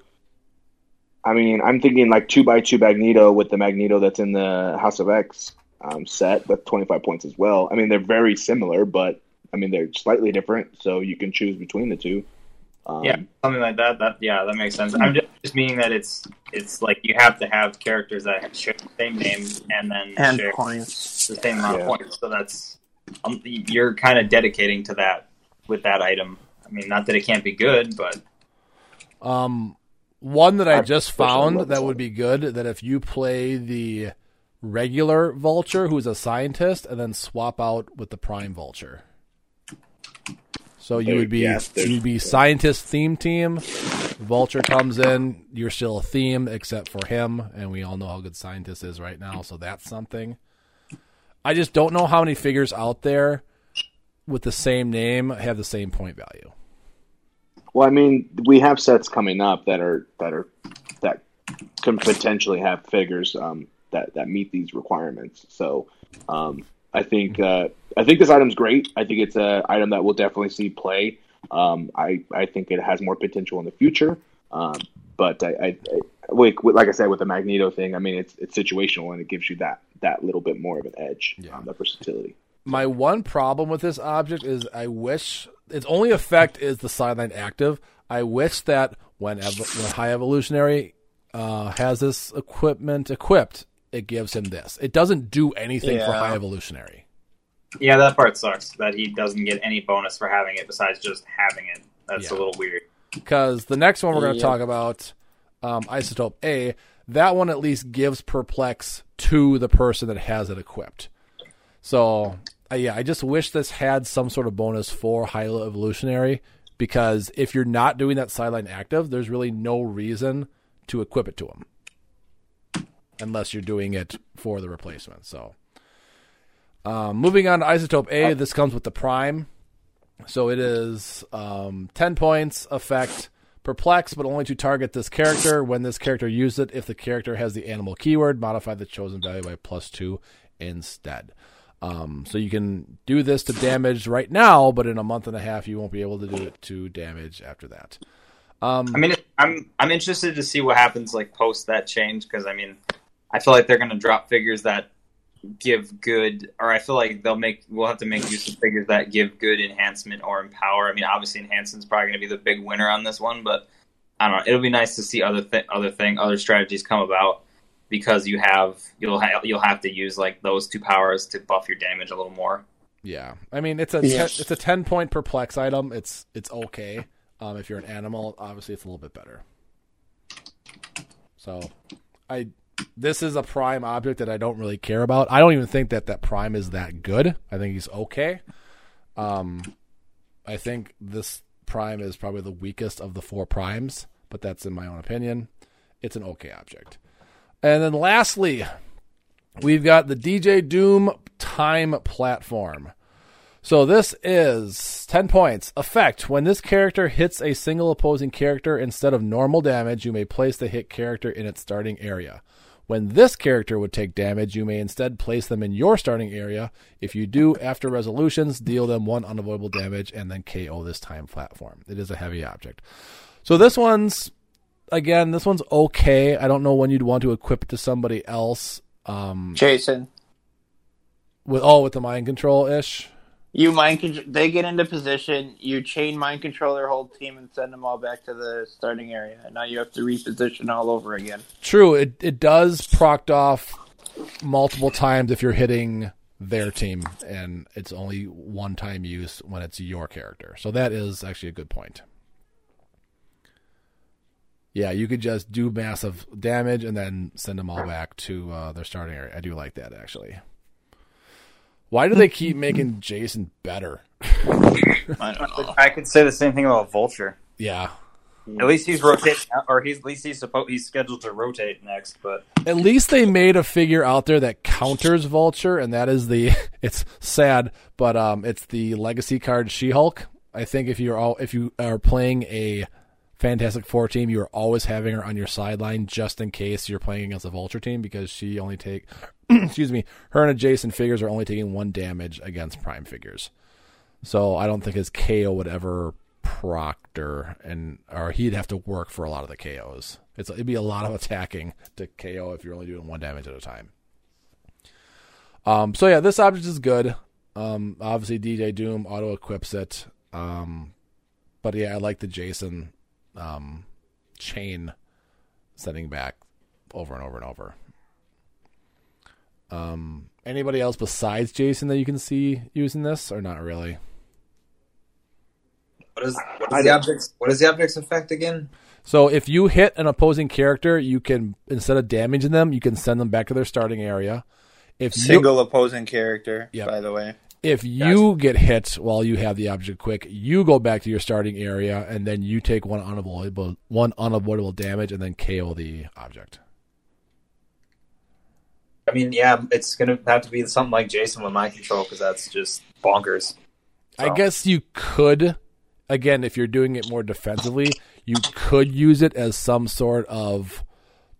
I mean, I'm thinking like two by two Magneto with the Magneto that's in the House of X um, set with 25 points as well. I mean, they're very similar, but I mean they're slightly different, so you can choose between the two. Um, yeah, something like that. That yeah, that makes sense. I'm just, just meaning that it's it's like you have to have characters that share the same name and then And share points. the same amount Yeah. of points. So that's um, you're kind of dedicating to that with that item. I mean, not that it can't be good, but Um, one that I I just found that this would be good that if you play the regular vulture who's a scientist and then swap out with the prime vulture. So you would be yes, you'd be scientist theme team. Vulture comes in, you're still a theme except for him, and we all know how good scientist is right now, so that's something. I just don't know how many figures out there with the same name have the same point value. Well, I mean, we have sets coming up that are that are that can potentially have figures um, that that meet these requirements. So, um, I think uh, I think this item's great. I think it's an item that we'll definitely see play. Um, I I think it has more potential in the future. Um, but I, I, I like like I said with the Magneto thing, I mean it's it's situational and it gives you that that little bit more of an edge, Yeah. um, that versatility. My one problem with this object is I wish its only effect is the sideline active. I wish that when, ev- when High Evolutionary uh, has this equipment equipped, it gives him this. It doesn't do anything for High Evolutionary. Yeah, that part sucks. That he doesn't get any bonus for having it besides just having it. That's Yeah. a little weird. because the next one we're going to Yep. talk about, um, Isotope A, that one at least gives Perplex to the person that has it equipped. So, uh, yeah, I just wish this had some sort of bonus for High Evolutionary because if you're not doing that sideline active, there's really no reason to equip it to them unless you're doing it for the replacement. So, um, moving on to Isotope A, this comes with the Prime. So it is um, 10 points effect perplex, but only to target this character. When this character uses it, if the character has the animal keyword, modify the chosen value by plus two instead. Um, so you can do this to damage right now, but in a month and a half, you won't be able to do it to damage after that. Um, I mean, I'm I'm interested to see what happens like post that change because I mean, I feel like they're going to drop figures that give good, or I feel like they'll make we'll have to make use of figures that give good enhancement or empower. I mean, obviously, enhancement's probably going to be the big winner on this one, but I don't know. It'll be nice to see other th- other thing other strategies come about because you have you'll ha- you'll have to use like those two powers to buff your damage a little more. Yeah, I mean it's a Yeah. ten, it's a ten point perplex item. It's it's okay. Um, if you're an animal, obviously it's a little bit better. So, I this is a prime object that I don't really care about. I don't even think that that prime is that good. I think he's okay. Um, I think this prime is probably the weakest of the four primes, but that's in my own opinion. It's an okay object. And then lastly, we've got the DJ Doom time platform. So this is 10 points. Effect. When this character hits a single opposing character instead of normal damage, you may place the hit character in its starting area. When this character would take damage, you may instead place them in your starting area. If you do, after resolutions, deal them one unavoidable damage and then KO this time platform. It is a heavy object. So this one's again, this one's okay. I don't know when you'd want to equip to somebody else. Um, Jason, with oh, with the mind control ish. You mind con- they get into position, you chain mind control their whole team and send them all back to the starting area. And now you have to reposition all over again. True, it it does proct off multiple times if you're hitting their team, and it's only one time use when it's your character. So that is actually a good point. Yeah, you could just do massive damage and then send them all back to uh, their starting area. I do like that actually. Why do they keep making Jason better? I don't know. I could say the same thing about Vulture. Yeah, At least he's rotating, or he's at least he's supposed he's scheduled to rotate next. But at least they made a figure out there that counters Vulture, and that is the. It's sad, but um, it's the legacy card She-Hulk. I think if you're all if you are playing a Fantastic Four team, you are always having her on your sideline just in case you're playing against a Vulture team because she only take. excuse me, her and adjacent figures are only taking one damage against Prime figures. So I don't think his KO would ever proctor, and or he'd have to work for a lot of the KOs. It's it'd be a lot of attacking to KO if you're only doing one damage at a time. Um. So yeah, this object is good. Um. Obviously, DJ Doom auto equips it. Um. But yeah, I like the Jason, um, chain, sending back over and over and over. Um. Anybody else besides Jason that you can see using this, or not really? What is, what I is the don't- object's what is the object's effect again? So if you hit an opposing character, you can instead of damaging them, you can send them back to their starting area. If you Single opposing character, Yep. by the way. if you get hit while you have the object quick, you go back to your starting area and then you take one unavoidable one unavoidable damage and then KO the object. I mean, yeah, it's gonna have to be something like Jason with mind control because that's just bonkers. I guess you could again if you're doing it more defensively, you could use it as some sort of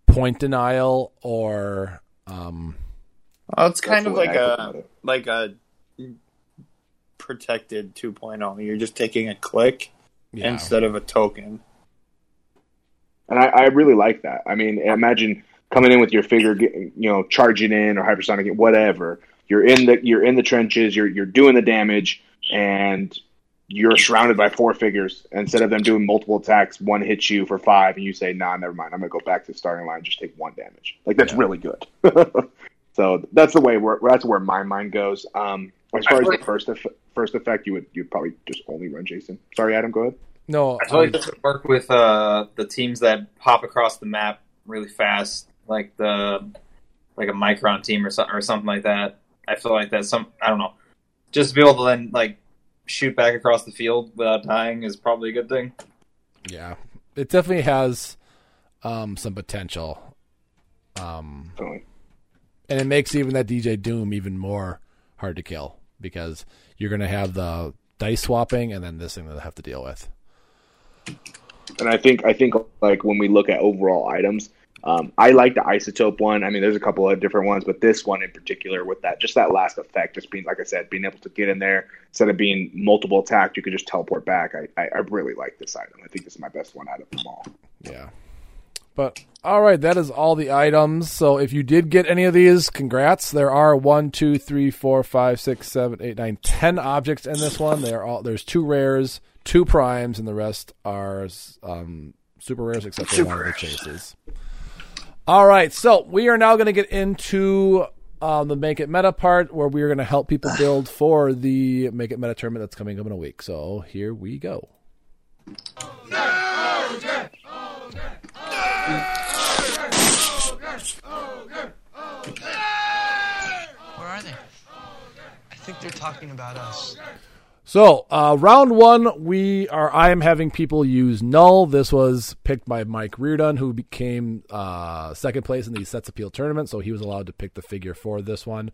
point denial or um Well, it's kind of like a like a protected 2.0. You're just taking a click yeah. instead of a token. And I, I really like that. I mean, imagine coming in with your figure, you know, charging in or hypersonic, whatever. you're in the you're in the trenches, you're you're doing the damage, and you're surrounded by four figures. Instead of them doing multiple attacks, one hits you for five, and you say, "Nah, never mind. I'm gonna go back to the starting line, just take one damage." Like that's Yeah. really good. so that's the way where that's where my mind goes. Um, as far as the first eff- first effect, you would you'd probably just only run Jason. Sorry, Adam. Go ahead. No, I feel like um, this would work with uh, the teams that pop across the map really fast, like the like a Micron team or something or something like that. I feel like that some I don't know. Just to be able to then like shoot back across the field without dying is probably a good thing. yeah, it definitely has um, some potential. Um, Totally. and it makes even that DJ Doom even more hard to kill because you're going to have the dice swapping and then this thing that I have to deal with. And I think I think like when we look at overall items, um, I like the isotope one. I mean, there's a couple of different ones, but this one in particular, with that just that last effect, just being like I said, being able to get in there instead of being multiple attacked, you could just teleport back. I, I, I really like this item. I think this is my best one out of them all. Yeah. But all right, that is all the items. So if you did get any of these, congrats. There are one, two, three, four, five, six, seven, eight, nine, ten objects in this one. They're all there's two rares, two primes, and the rest are um, super rares, except for one of the chases. All right, so we are now going to get into um, the Make It Meta part, where we are going to help people build for the Make It Meta tournament that's coming up in a week. So here we go. Where are they? I think they're talking about us. So, uh, round one, we are. I am having people use Knull. This was picked by Mike Reardon, who became uh, second place in the sets appeal tournament. So he was allowed to pick the figure for this one.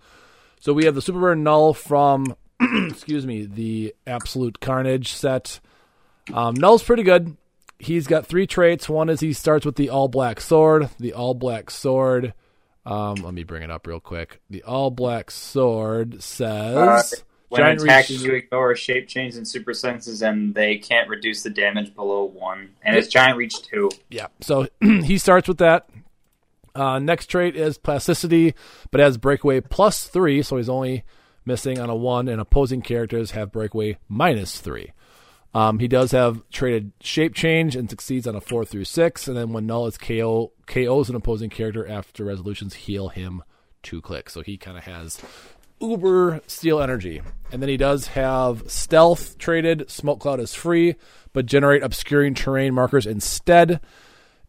So we have the Super Rare Knull from, excuse me, the Absolute Carnage set. Um, Knull's pretty good. He's got three traits. One is he starts with the all black sword. The all black sword. Um, let me bring it up real quick. The all black sword says. When Giant attacking, reach- you ignore shape change and super senses, and they can't reduce the damage below one. And it's giant reach two. Yeah. So he starts with that. Uh, next trait is plasticity, but has breakaway plus three, so he's only missing on a one, and opposing characters have breakaway minus three. Um, he does have traded shape change and succeeds on a four through six, and then when Knull is KO, KOs an opposing character after resolutions heal him two clicks. So he kind of has uber steal energy. And then he does have stealth traded. Smoke cloud is free, but generate obscuring terrain markers instead.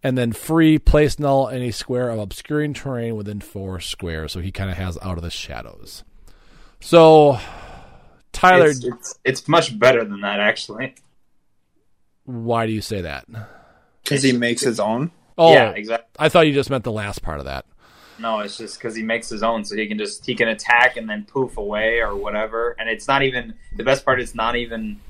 And then free place Knull any square of obscuring terrain within four squares. So he kind of has out of the shadows. So Tyler, It's, it's, it's much better than that, actually. why do you say that? Because he makes his own. Oh, Yeah, exactly. I thought you just meant the last part of that. No, it's just because he makes his own, so he can just he can attack and then poof away or whatever. And it's not even the best part. It's not even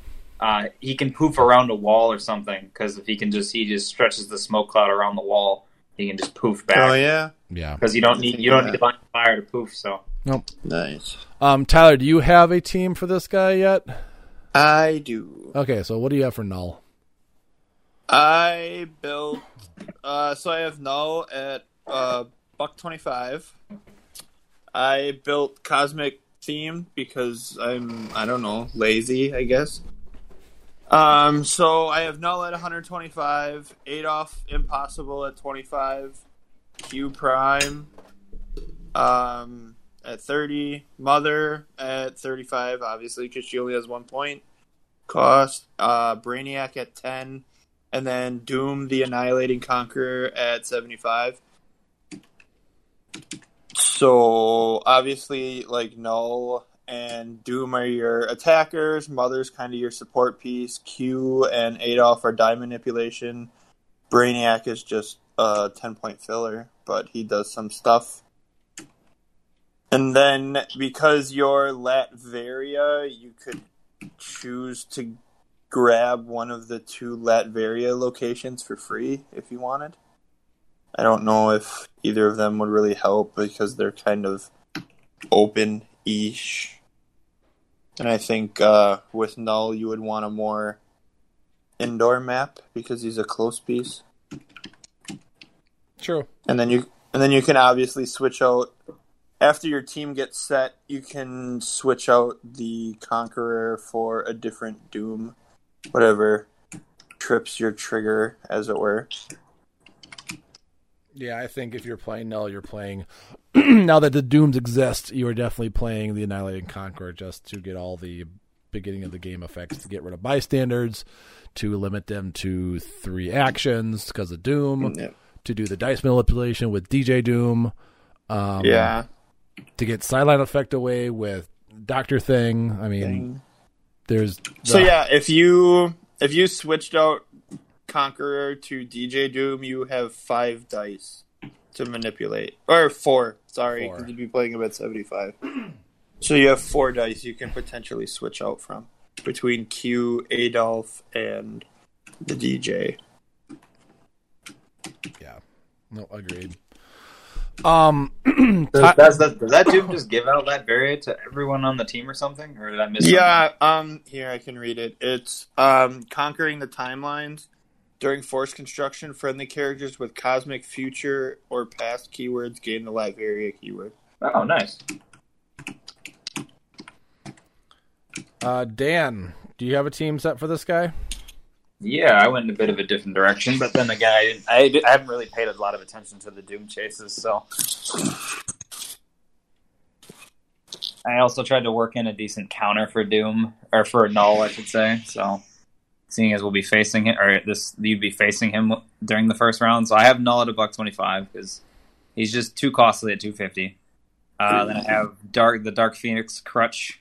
uh, he can poof around a wall or something because if he can just he just stretches the smoke cloud around the wall, he can just poof back. Oh yeah, Yeah. because you don't need you don't need to bind fire to poof. So nope. nice. Um, Tyler, do you have a team for this guy yet? I do. Okay, so what do you have for Knull? I built. Uh, so I have Knull at uh, buck twenty five. I built cosmic theme because I'm I don't know lazy I guess. Um, so I have Knull at 125, Adolf impossible at 25, Q prime, um, at 30, Mother at 35, obviously because she only has one point cost, uh, Brainiac at 10, and then Doom the Annihilating Conqueror at 75. So obviously, like Knull and Doom are your attackers. Mother's kind of your support piece. Q and Adolf are die manipulation. Brainiac is just a ten point filler, but he does some stuff. And then because you're Latveria, you could choose to grab one of the two Latveria locations for free if you wanted. I don't know if either of them would really help because they're kind of open ish. And I think uh, with Knull, you would want a more indoor map because he's a close piece. True. And then you and then you can obviously switch out after your team gets set, you can switch out the Conqueror for a different Doom, whatever trips your trigger, as it were. Yeah, I think if you're playing Knull, you're playing. now that the Dooms exist, you are definitely playing the Annihilating Conqueror just to get all the beginning of the game effects to get rid of bystanders, to limit them to three actions because of Doom, Yep. to do the dice manipulation with DJ Doom. Um, yeah. To get sideline effect away with Doctor Thing. I mean, Thing. there's. So yeah, if you if you switched out Conqueror to DJ Doom, you have five dice to manipulate, or four. Sorry, Four. because you'd be playing him at seventy five. So you have four dice you can potentially switch out from between Q, Adolf, and the DJ. Yeah. No, agreed. Um, Does, does that, does that Doom just give out that variant to everyone on the team or something? Or did I miss Yeah, um, here I can read it. It's um, conquering the timelines during force construction. Friendly characters with cosmic future or past keywords gain the Latveria keyword. Oh, nice. uh, Dan, do you have a team set for this guy? Yeah, I went in a bit of a different direction, but then again, I didn't, I, I haven't really paid a lot of attention to the Doom chases, so. I also tried to work in a decent counter for Doom, or for Knull, I should say. So, seeing as we'll be facing him, or this you'd be facing him during the first round, so I have Knull at a buck twenty five because he's just too costly at two fifty. Uh, then I have Dark the Dark Phoenix Crutch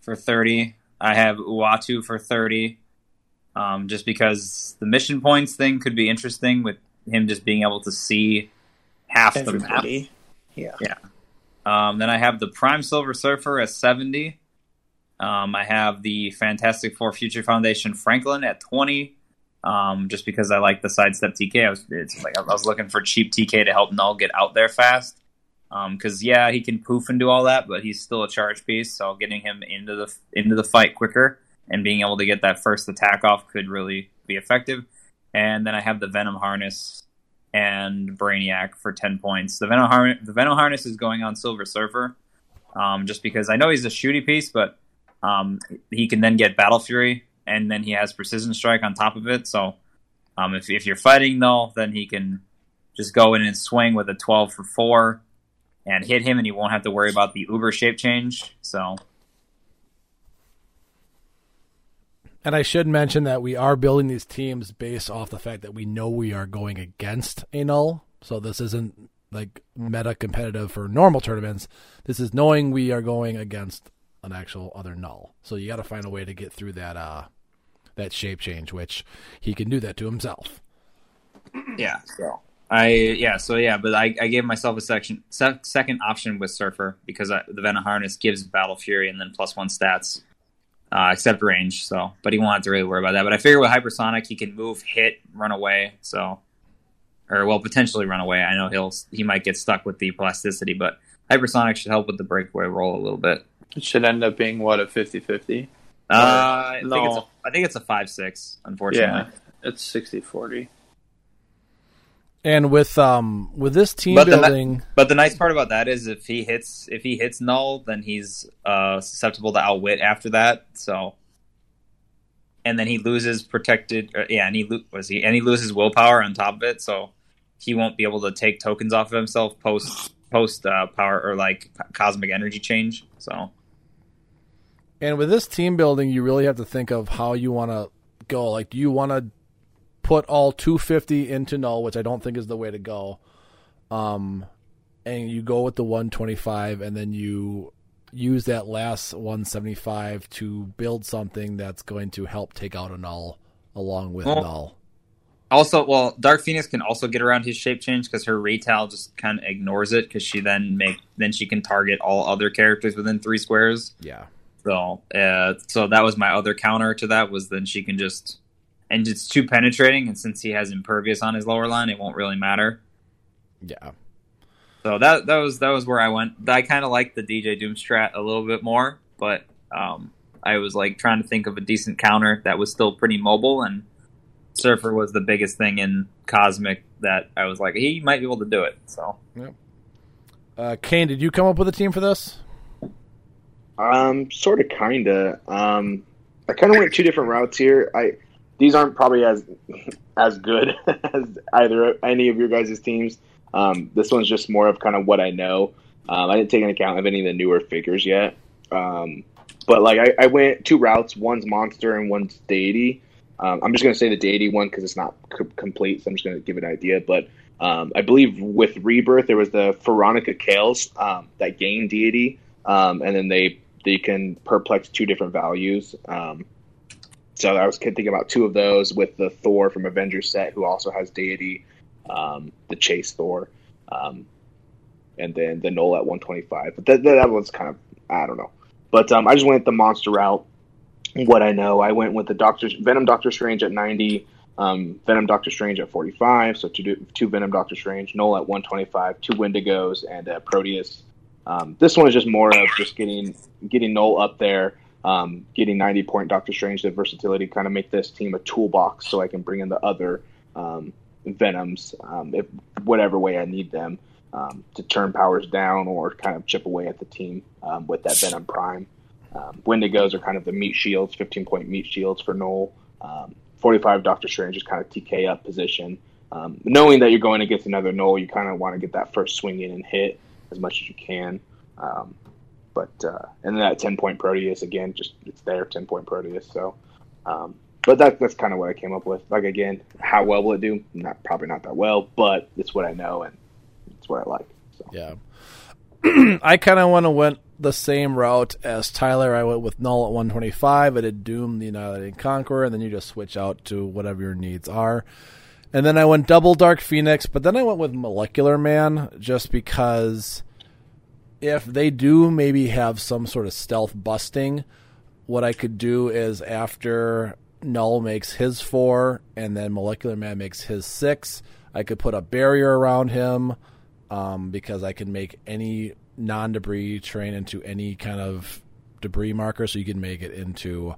for thirty. I have Uatu for thirty um, just because the mission points thing could be interesting with him just being able to see half the map. Everybody. Yeah. Um, then I have the Prime Silver Surfer at 70. Um, I have the Fantastic Four Future Foundation Franklin at 20. Um, just because I like the sidestep TK. I was, it's like I was looking for cheap TK to help Knull get out there fast. Because yeah, he can poof and do all that, but he's still a charge piece. So getting him into the into the fight quicker and being able to get that first attack off could really be effective. And then I have the Venom Harness and Brainiac for 10 points. The Venom, Har- the Venom Harness is going on Silver Surfer um, just because I know he's a shooty piece, but um, he can then get Battle Fury and then he has Precision Strike on top of it. So um, if, if you're fighting, though, then he can just go in and swing with a 12 for 4 and hit him, and he won't have to worry about the Uber shape change. So And I should mention that we are building these teams based off the fact that we know we are going against a Knull. So this isn't like meta competitive for normal tournaments. This is knowing we are going against an actual other Knull. So you got to find a way to get through that uh that shape change, which he can do that to himself. Yeah. So I yeah. So yeah, but I, I gave myself a section se- second option with Surfer because I, the Venom Harness gives Battle Fury and then plus one stats, uh, except range. So, but he have to really worry about that. But I figure with Hypersonic, he can move, hit, run away. So, or well, potentially run away. I know he'll he might get stuck with the plasticity, but Hypersonic should help with the breakaway roll a little bit. It should end up being what a 50-50. Uh, I think it's a, I think it's a five six. Unfortunately. Yeah, it's 60-40. And with um with this team But the building, But the nice part about that is if he hits if he hits Knull, then he's uh, susceptible to outwit after that. So, and then he loses protected. Uh, yeah, and he lo- was he and he loses willpower on top of it. So he won't be able to take tokens off of himself post post uh, power or like cosmic energy change. So And with this team building, you really have to think of how you want to go. Like, do you want to put all 250 into Knull, which I don't think is the way to go. Um, and you go with the 125, and then you use that last 175 to build something that's going to help take out a Knull along with Well, Knull. Also, well, Dark Phoenix can also get around his shape change because her retail just kind of ignores it because she then make then she can target all other characters within three squares. Yeah. So, uh, so that was my other counter to that was then she can just and it's too penetrating, and since he has impervious on his lower line, it won't really matter. Yeah. So that that was that was where I went. I kind of liked the DJ Doom strat a little bit more, but um, I was like trying to think of a decent counter that was still pretty mobile, and Surfer was the biggest thing in Cosmic that I was like he might be able to do it. So Uh, Kane, did you come up with a team for this? Um, sort of, kinda. Um, I kind of went two different routes here. I these aren't probably as as good as either any of your guys' teams. Um, this one's just more of kind of what I know. Um, I didn't take into account of any of the newer figures yet. Um, but like I, I went two routes. One's monster and one's deity. Um, I'm just to say the deity one because it's not c- complete, so I'm just to give an idea. But um, I believe with Rebirth there was the Veronica Kales um, that gained deity, um, and then they they can perplex two different values. Um, so I was thinking about two of those with the Thor from Avengers set, who also has deity, um, the Chase Thor, um, and then the Knull at 125. But that, that one's kind of I don't know. But um, I just went the monster route. What I know, I went with the Doctor Venom Doctor Strange at 90, um, Venom Doctor Strange at 45. So two two Venom Doctor Strange, Knull at 125, two Wendigos, and uh, Proteus. Um, this one is just more of just getting getting Knull up there, um, getting 90 point Doctor Strange, the versatility, kind of make this team a toolbox so I can bring in the other um, Venoms, um, if whatever way I need them um, to turn powers down or kind of chip away at the team um, with that Venom Prime. Wendigos are kind of the meat shields, 15 point meat shields for. Um, 45 Doctor Strange is kind of TK up position. Knowing that you're going against another Knull, you kind of want to get that first swing in and hit as much as you can. Um, but uh, and then that 10 point Proteus again, just it's there 10 point Proteus. So, um, but that that's kind of what I came up with. Like again, how well will it do? Not probably not that well, but it's what I know and it's what I like. So. Yeah. I kind of want to went the same route as Tyler. I went with Knull at 125. I did Doom, the Annihilating Conqueror, and then you just switch out to whatever your needs are. And then I went double Dark Phoenix, but then I went with Molecular Man just because if they do maybe have some sort of stealth busting, what I could do is after Knull makes his four and then Molecular Man makes his six, I could put a barrier around him um, because I can make any non debris train into any kind of debris marker, so you can make it into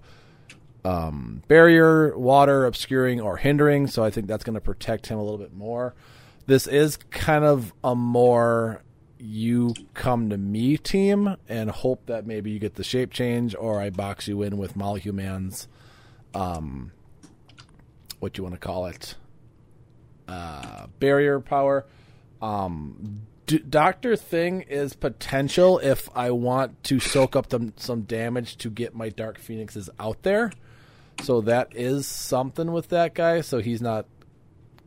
um, barrier, water, obscuring, or hindering. So I think that's going to protect him a little bit more. This is kind of a more you come to me team and hope that maybe you get the shape change or I box you in with Molecule Man's um what you want to call it uh barrier power um Doctor Thing is potential if I want to soak up some damage to get my Dark Phoenixes out there. So that is something with that guy. So he's not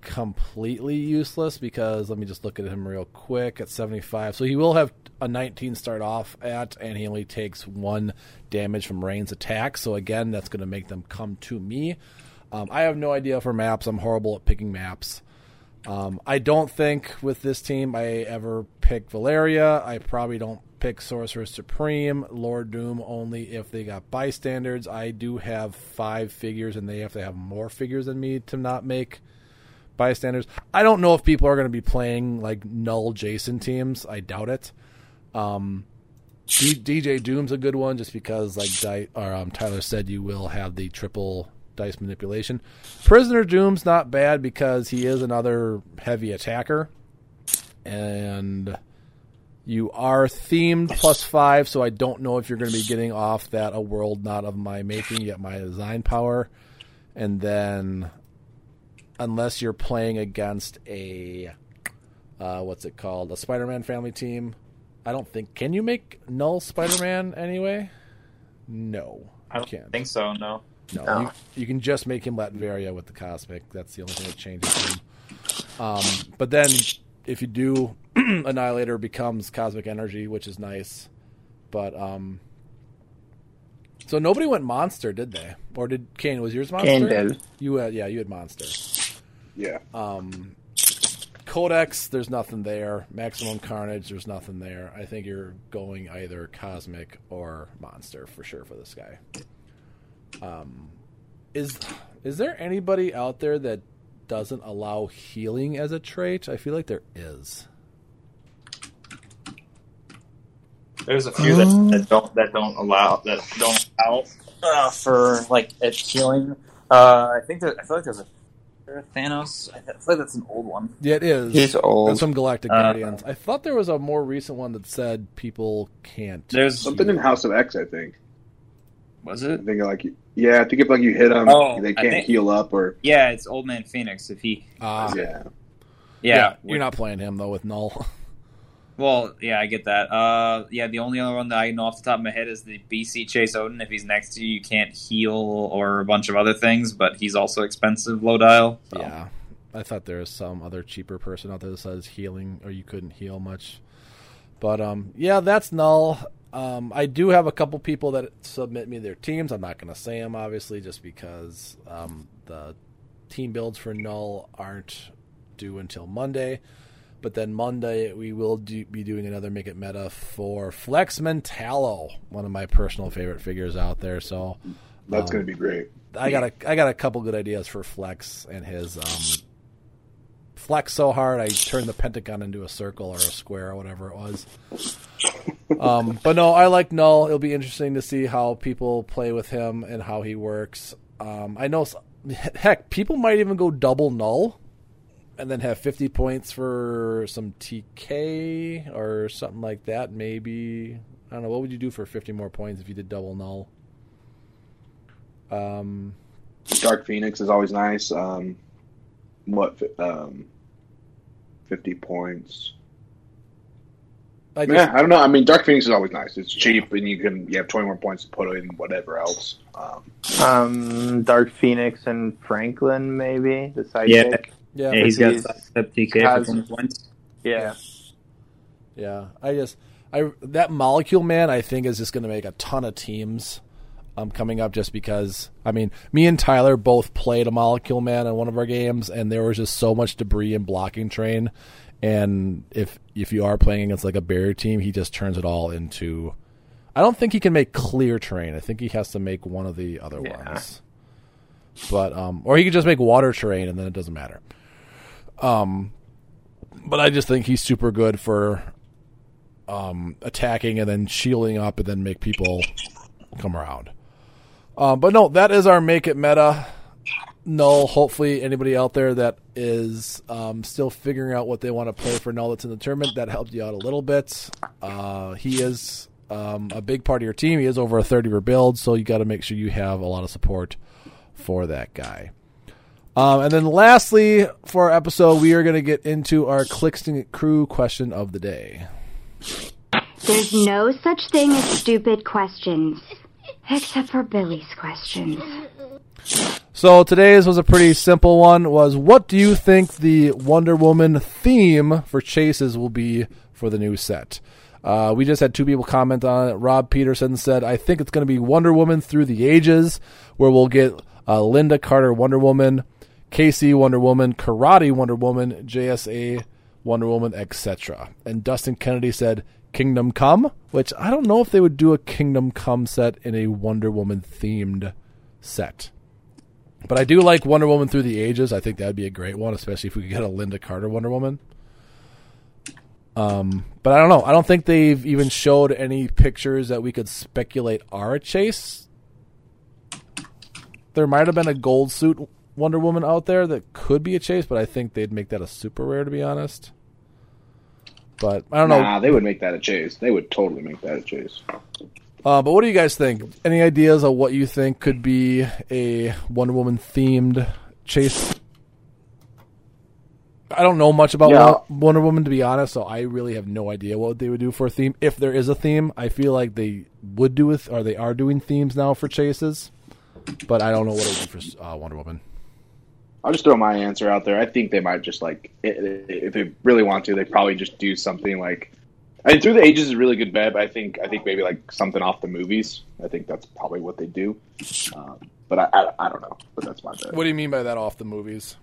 completely useless because let me just look at him real quick at 75. So he will have a 19 start off at, and he only takes one damage from Rain's attack. So again, that's going to make them come to me. Um, I have no idea for maps. I'm horrible at picking maps. Um, I don't think with this team I ever pick Valeria. I probably don't pick Sorcerer Supreme, Lord Doom only if they got bystanders. I do have five figures, and they have to have more figures than me to not make bystanders. I don't know if people are going to be playing like Knull Jason teams. I doubt it. Um, D- DJ Doom's a good one just because, like Di- or, um, Tyler said, you will have the triple dice manipulation. Prisoner Doom's not bad because he is another heavy attacker, and you are themed plus five. So I don't know if you're going to be getting off that a world not of my making. You get my design power, and then unless you're playing against a uh, what's it called a Spider-Man family team. I don't think can you make Knull Spider-Man anyway? No, I don't can't. think so. No. No, No. You, you can just make him Latveria with the cosmic. That's the only thing that changes him. Um, but then if you do, Annihilator becomes cosmic energy, which is nice. But um, so nobody went monster, did they? Or did Kane? Was yours monster? Kane did. You had, yeah, you had monster. Yeah. Um, Codex, there's nothing there. Maximum Carnage, there's nothing there. I think you're going either Cosmic or Monster for sure for this guy. Um, is is there anybody out there that doesn't allow healing as a trait? I feel like there is. There's a few that, that don't that don't allow that don't allow uh, for like it healing. Uh, I think that I feel like there's a Thanos. I feel like that's an old one. Yeah, it is. He's old. That's from Galactic Uh, Guardians. I thought there was a more recent one that said people can't. There's Something in House of X, I think. was it? I it? think like yeah, I think if like you hit them, Oh, they can't think- heal up or Yeah, it's Old Man Phoenix. If he, Ah, yeah. yeah, you're not playing him though with Knull. Well, yeah, I get that. Uh, yeah, the only other one that I know off the top of my head is the BC Chase Odin. If he's next to you, you can't heal or a bunch of other things, but he's also expensive, low dial. so. Yeah, I thought there was some other cheaper person out there that says healing or you couldn't heal much. But um, yeah, that's Knull. Um, I do have a couple people that submit me their teams. I'm not going to say them obviously, just because um, the team builds for Knull aren't due until Monday. But then Monday we will do, be doing another Make It Meta for Flex Mentalo, one of my personal favorite figures out there. So That's Um, gonna be great. I got a I got a couple good ideas for Flex and his um, Flex so hard I turned the pentagon into a circle or a square or whatever it was. Um, but no, I like Knull. It'll be interesting to see how people play with him and how he works. Um, I know, heck, people might even go double Knull and then have 50 points for some TK or something like that. Maybe I don't know. What would you do for 50 more points if you did double Knull? Um, Dark Phoenix is always nice. Um, what um, fifty points? I just, Yeah, I don't know. I mean, Dark Phoenix is always nice. It's cheap, and you can you have twenty more points to put in whatever else. Um, Um, Dark Phoenix and Franklin, maybe the sidekick. Yeah. Yeah, Yeah, he's got He's- step TK has- for 20 points. Yeah. Yeah, I just I that molecule man I think is just going to make a ton of teams um coming up just because I mean me and Tyler both played a molecule man in one of our games and there was just so much debris and blocking train and if if you are playing against like a barrier team he just turns it all into I don't think he can make clear terrain I think he has to make one of the other Yeah. ones but um or he could just make water terrain and then it doesn't matter um but I just think he's super good for um, attacking and then shielding up and then make people come around. Um, but no, that is our make it meta. Knull. Hopefully, anybody out there that is um, still figuring out what they want to play for Knull that's in the tournament that helped you out a little bit. Uh, he is um, a big part of your team. He is over a third of your build, so you got to make sure you have a lot of support for that guy. Um, and then lastly, for our episode, we are going to get into our Clixing crew question of the day. There's no such thing as stupid questions. Except for Billy's questions. So today's was a pretty simple one. Was what do you think the Wonder Woman theme for chases will be for the new set? Uh, we just had two people comment on it. Rob Peterson said, "I think it's going to be Wonder Woman through the ages, where we'll get uh, Lynda Carter Wonder Woman, Casey Wonder Woman, Karate Wonder Woman, JSA Wonder Woman, etc." And Dustin Kennedy said, "Kingdom Come," which I don't know if they would do a Kingdom Come set in a Wonder Woman themed set. But I do like Wonder Woman through the ages. I think that'd be a great one, especially if we could get a Lynda Carter Wonder Woman. Um, but I don't know. I don't think they've even showed any pictures that we could speculate are a chase. There might have been a gold suit Wonder Woman out there that could be a chase, but I think they'd make that a super rare, to be honest. But I don't know. Nah, they would make that a chase. They would totally make that a chase. Uh, but what do you guys think? Any ideas of what you think could be a Wonder Woman themed chase? I don't know much about Yeah. Wonder Woman to be honest, so I really have no idea what they would do for a theme. If there is a theme, I feel like they would do it, or they are doing themes now for chases. But I don't know what it would be for uh, Wonder Woman. I'll just throw my answer out there. I think they might just like if they really want to, they probably just do something like. I mean, Through the Ages is a really good bet. But I think I think maybe like something off the movies. I think that's probably what they do. Um, but I, I I don't know. But that's my bet. What do you mean by that? Off the movies?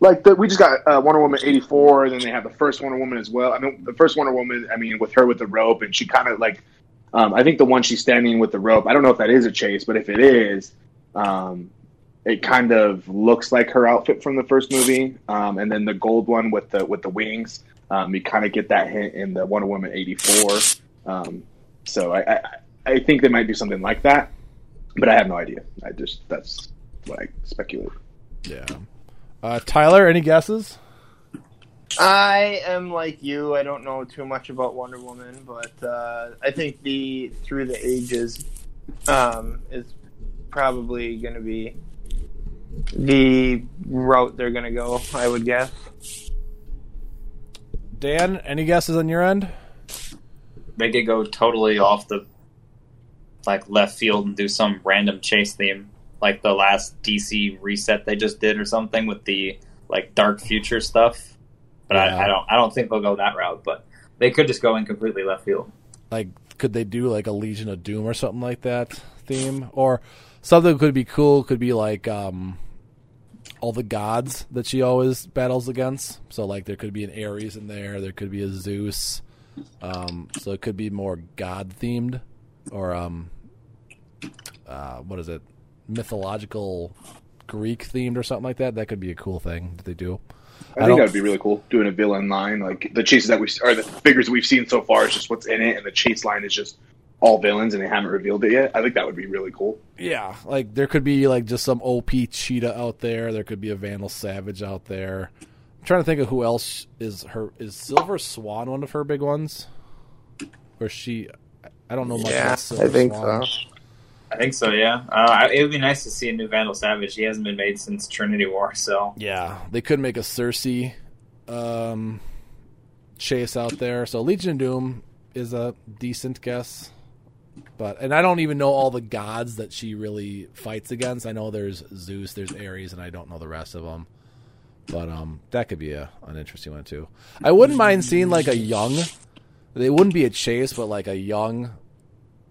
Like the, we just got uh, Wonder Woman eighty four, and then they have the first Wonder Woman as well. I mean, the first Wonder Woman. I mean, with her with the rope, and she kind of like. Um, I think the one she's standing with the rope. I don't know if that is a chase, but if it is, um, it kind of looks like her outfit from the first movie. Um, and then the gold one with the with the wings, um, you kind of get that hint in the Wonder Woman eighty four. Um, so I, I I think they might do something like that, but I have no idea. I just that's what I speculate. Yeah. Uh, Tyler, any guesses? I am like you. I don't know too much about Wonder Woman, but uh, I think the Through the Ages um, is probably going to be the route they're going to go. I would guess. Dan, any guesses on your end? They could go totally off the like left field and do some random chase theme, like the last DC reset they just did or something with the like dark future stuff. But Yeah. I, I don't I don't think they'll go that route. But they could just go in completely left field. Like, could they do like a Legion of Doom or something like that theme? Or something could be cool. Could be like um, all the gods that she always battles against. So like, there could be an Ares in there. There could be a Zeus. Um, so it could be more god themed, or um, uh, what is it? Mythological Greek themed or something like that. That could be a cool thing that they do. I, don't- think that would be really cool doing a villain line like the chases that we or the figures that we've seen so far is just what's in it, and the chase line is just all villains, and they haven't revealed it yet. I think that would be really cool. Yeah, like there could be like just some OP cheetah out there. There could be a Vandal Savage out there. I'm trying to think of who else is her. Is Silver Swan one of her big ones? Or she? I don't know much Yeah, about Silver I think Swan. so. I think so. Yeah, uh, it would be nice to see a new Vandal Savage. He hasn't been made since Trinity War, so Yeah, they could make a Circe um, chase out there. So Legion of Doom is a decent guess. But and I don't even know all the gods that she really fights against. I know there's Zeus, there's Ares, and I don't know the rest of them. But um, that could be a an interesting one too. I wouldn't mind seeing like a young. They wouldn't be a chase, but like a young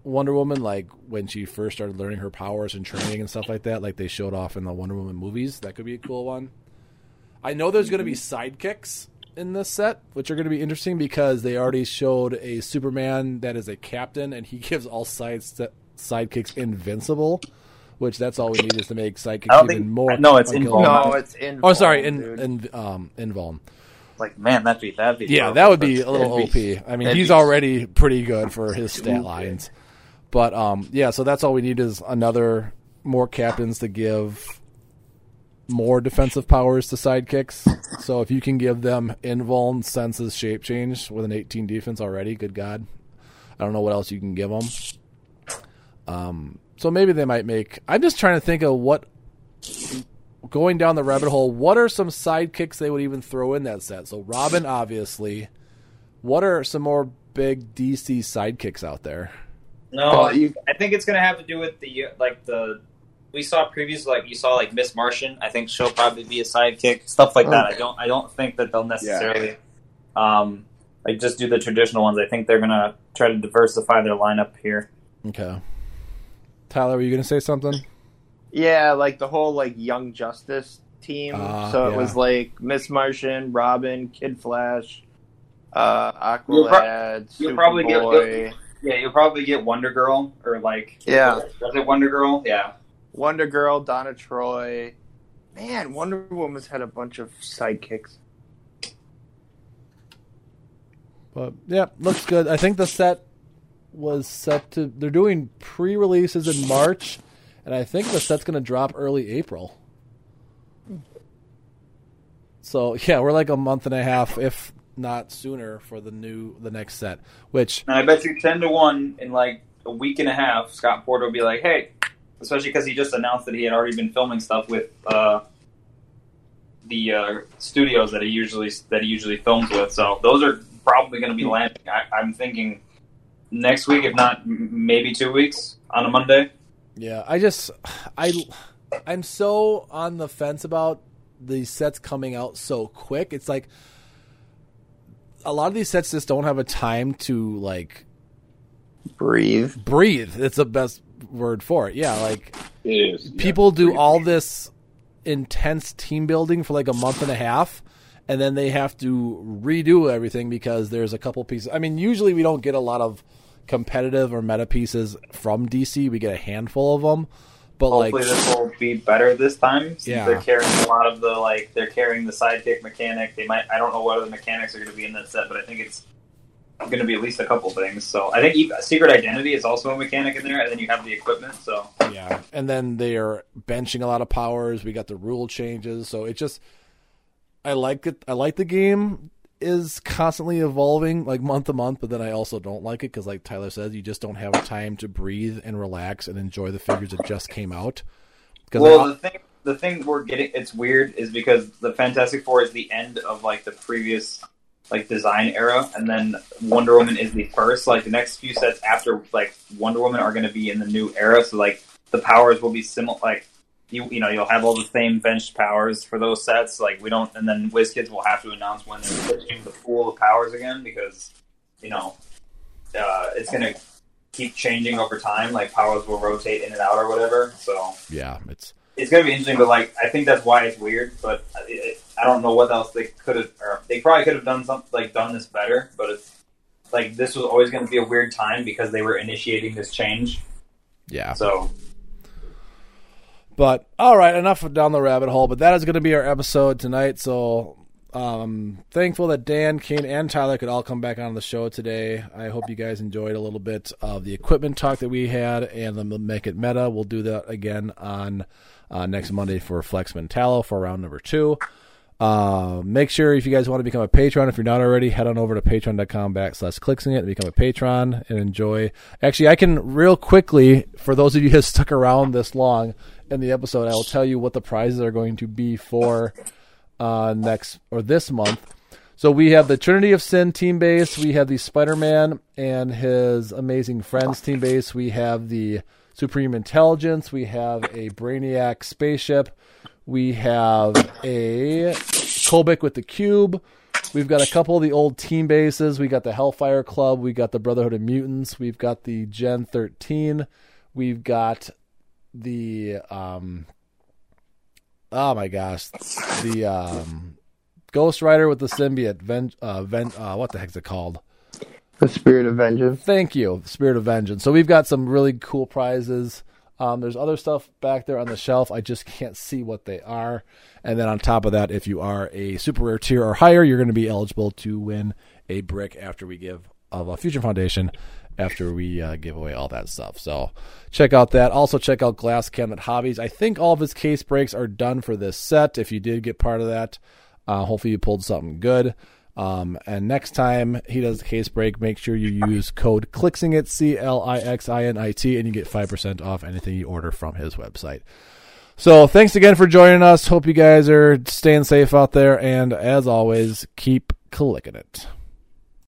Wonder Woman, like when she first started learning her powers and training and stuff like that, like they showed off in the Wonder Woman movies. That could be a cool one. I know there's going to be sidekicks in this set, which are going to be interesting because they already showed a Superman that is a captain, and he gives all side sidekicks invincible. Which that's all we need is to make sidekicks even think- more. no, it's unkillable. invuln. No, it's in. Oh, sorry, in dude. in um invuln. like man, that'd be that'd be Yeah, rough. that would be That's- a little that'd be- OP. I mean, he's be already pretty good for his stat lines. But um, yeah, so that's all we need is another more captains to give more defensive powers to sidekicks. So if you can give them invuln, senses, shape change with an 18 defense already, good God, I don't know what else you can give them. Um, so maybe they might make. I'm just trying to think of what going down the rabbit hole. What are some sidekicks they would even throw in that set? So Robin, obviously. What are some more big DC sidekicks out there? No, I think it's gonna have to do with the like the we saw previews like you saw like Miss Martian. I think she'll probably be a sidekick, stuff like that. I don't I don't think that they'll necessarily um like just do the traditional ones. I think they're gonna try to diversify their lineup here. Okay. Tyler, were you going to say something? Yeah, like the whole like Young Justice team. Ah, so it yeah. was like Miss Martian, Robin, Kid Flash, uh, You'll pro- Aqualad, you'll probably get- Superboy, Yeah, you'll probably get Wonder Girl or like Yeah. was it Wonder Girl? Yeah. Wonder Girl, Donna Troy. Man, Wonder Woman's had a bunch of sidekicks. But yeah, looks good. I think the set was set to. They're doing pre-releases in March, and I think the set's going to drop early April. So yeah, we're like a month and a half, if not sooner, for the new the next set. Which And I bet you ten to one in like a week and a half, Scott Porter will be like, "Hey," especially because he just announced that he had already been filming stuff with uh, the uh, studios that he usually that he usually films with. So those are probably going to be landing. I, I'm thinking next week, if not m- maybe two weeks on a Monday. Yeah, I just I I'm so on the fence about these sets coming out so quick. It's like a lot of these sets just don't have a time to like Breathe. breathe. It's the best word for it. Yeah, like is. yeah. people do all this intense team building for like a month and a half and then they have to redo everything because there's a couple pieces. I mean, usually we don't get a lot of competitive or meta pieces from DC. We get a handful of them. But Hopefully, like this will be better this time. Since Yeah. they're carrying a lot of the like they're carrying the sidekick mechanic. They might I don't know what other mechanics are going to be in that set, but I think it's going to be at least a couple things. So I think Secret Identity is also a mechanic in there, and then you have the equipment. So Yeah, and then they are benching a lot of powers. We got the rule changes, so it just I like it. I like the game is constantly evolving, like month to month. But then I also don't like it because, like Tyler says, you just don't have time to breathe and relax and enjoy the figures that just came out. Well, the thing the thing we're getting it's weird is because the Fantastic Four is the end of like the previous like design era, and then Wonder Woman is the first. Like the next few sets after like Wonder Woman are going to be in the new era, so like the powers will be similar. Like you you know you'll have all the same benched powers for those sets. Like we don't, and then WizKids will have to announce when they're switching the pool of powers again because you know uh, it's going to keep changing over time. Like powers will rotate in and out or whatever. So yeah, it's it's going to be interesting. But like I think that's why it's weird. But it, I don't know what else they could have. Or they probably could have done something like done this better. But it's like this was always going to be a weird time because they were initiating this change. yeah. So But all right, enough down the rabbit hole. But that is going to be our episode tonight. So um, thankful that Dan, Kane, and Tyler could all come back on the show today. I hope you guys enjoyed a little bit of the equipment talk that we had and the Make It Meta. We'll do that again on uh, next Monday for Flex Mentallo for round number two. Uh, make sure if you guys want to become a patron, if you're not already, head on over to patreon.com backslash clixing it and become a patron and enjoy. Actually, I can real quickly, for those of you who have stuck around this long in the episode, I will tell you what the prizes are going to be for uh, next or this month. So we have the Trinity of Sin team base. We have the Spider-Man and his amazing friends team base. We have the Supreme Intelligence. We have a Brainiac spaceship. We have a Kobik with the cube. We've got a couple of the old team bases. We got the Hellfire Club. We got the Brotherhood of Mutants. We've got the Gen 13. We've got the um oh my gosh the um Ghost Rider with the symbiote Ven- uh, Ven- uh what the heck's it called The Spirit of Vengeance. Thank you, Spirit of Vengeance. So we've got some really cool prizes. Um, there's other stuff back there on the shelf. I just can't see what they are. And then on top of that, if you are a super rare tier or higher, you're going to be eligible to win a brick after we give of a Future Foundation after we uh, give away all that stuff. So check out that. Also check out Glass Cabinet Hobbies. I think all of his case breaks are done for this set. If you did get part of that, uh, hopefully you pulled something good. Um, and next time he does the case break, make sure you use code CLIXINIT, C L I X I N I T, and you get 5% off anything you order from his website. So thanks again for joining us. Hope you guys are staying safe out there. And as always, keep clicking it.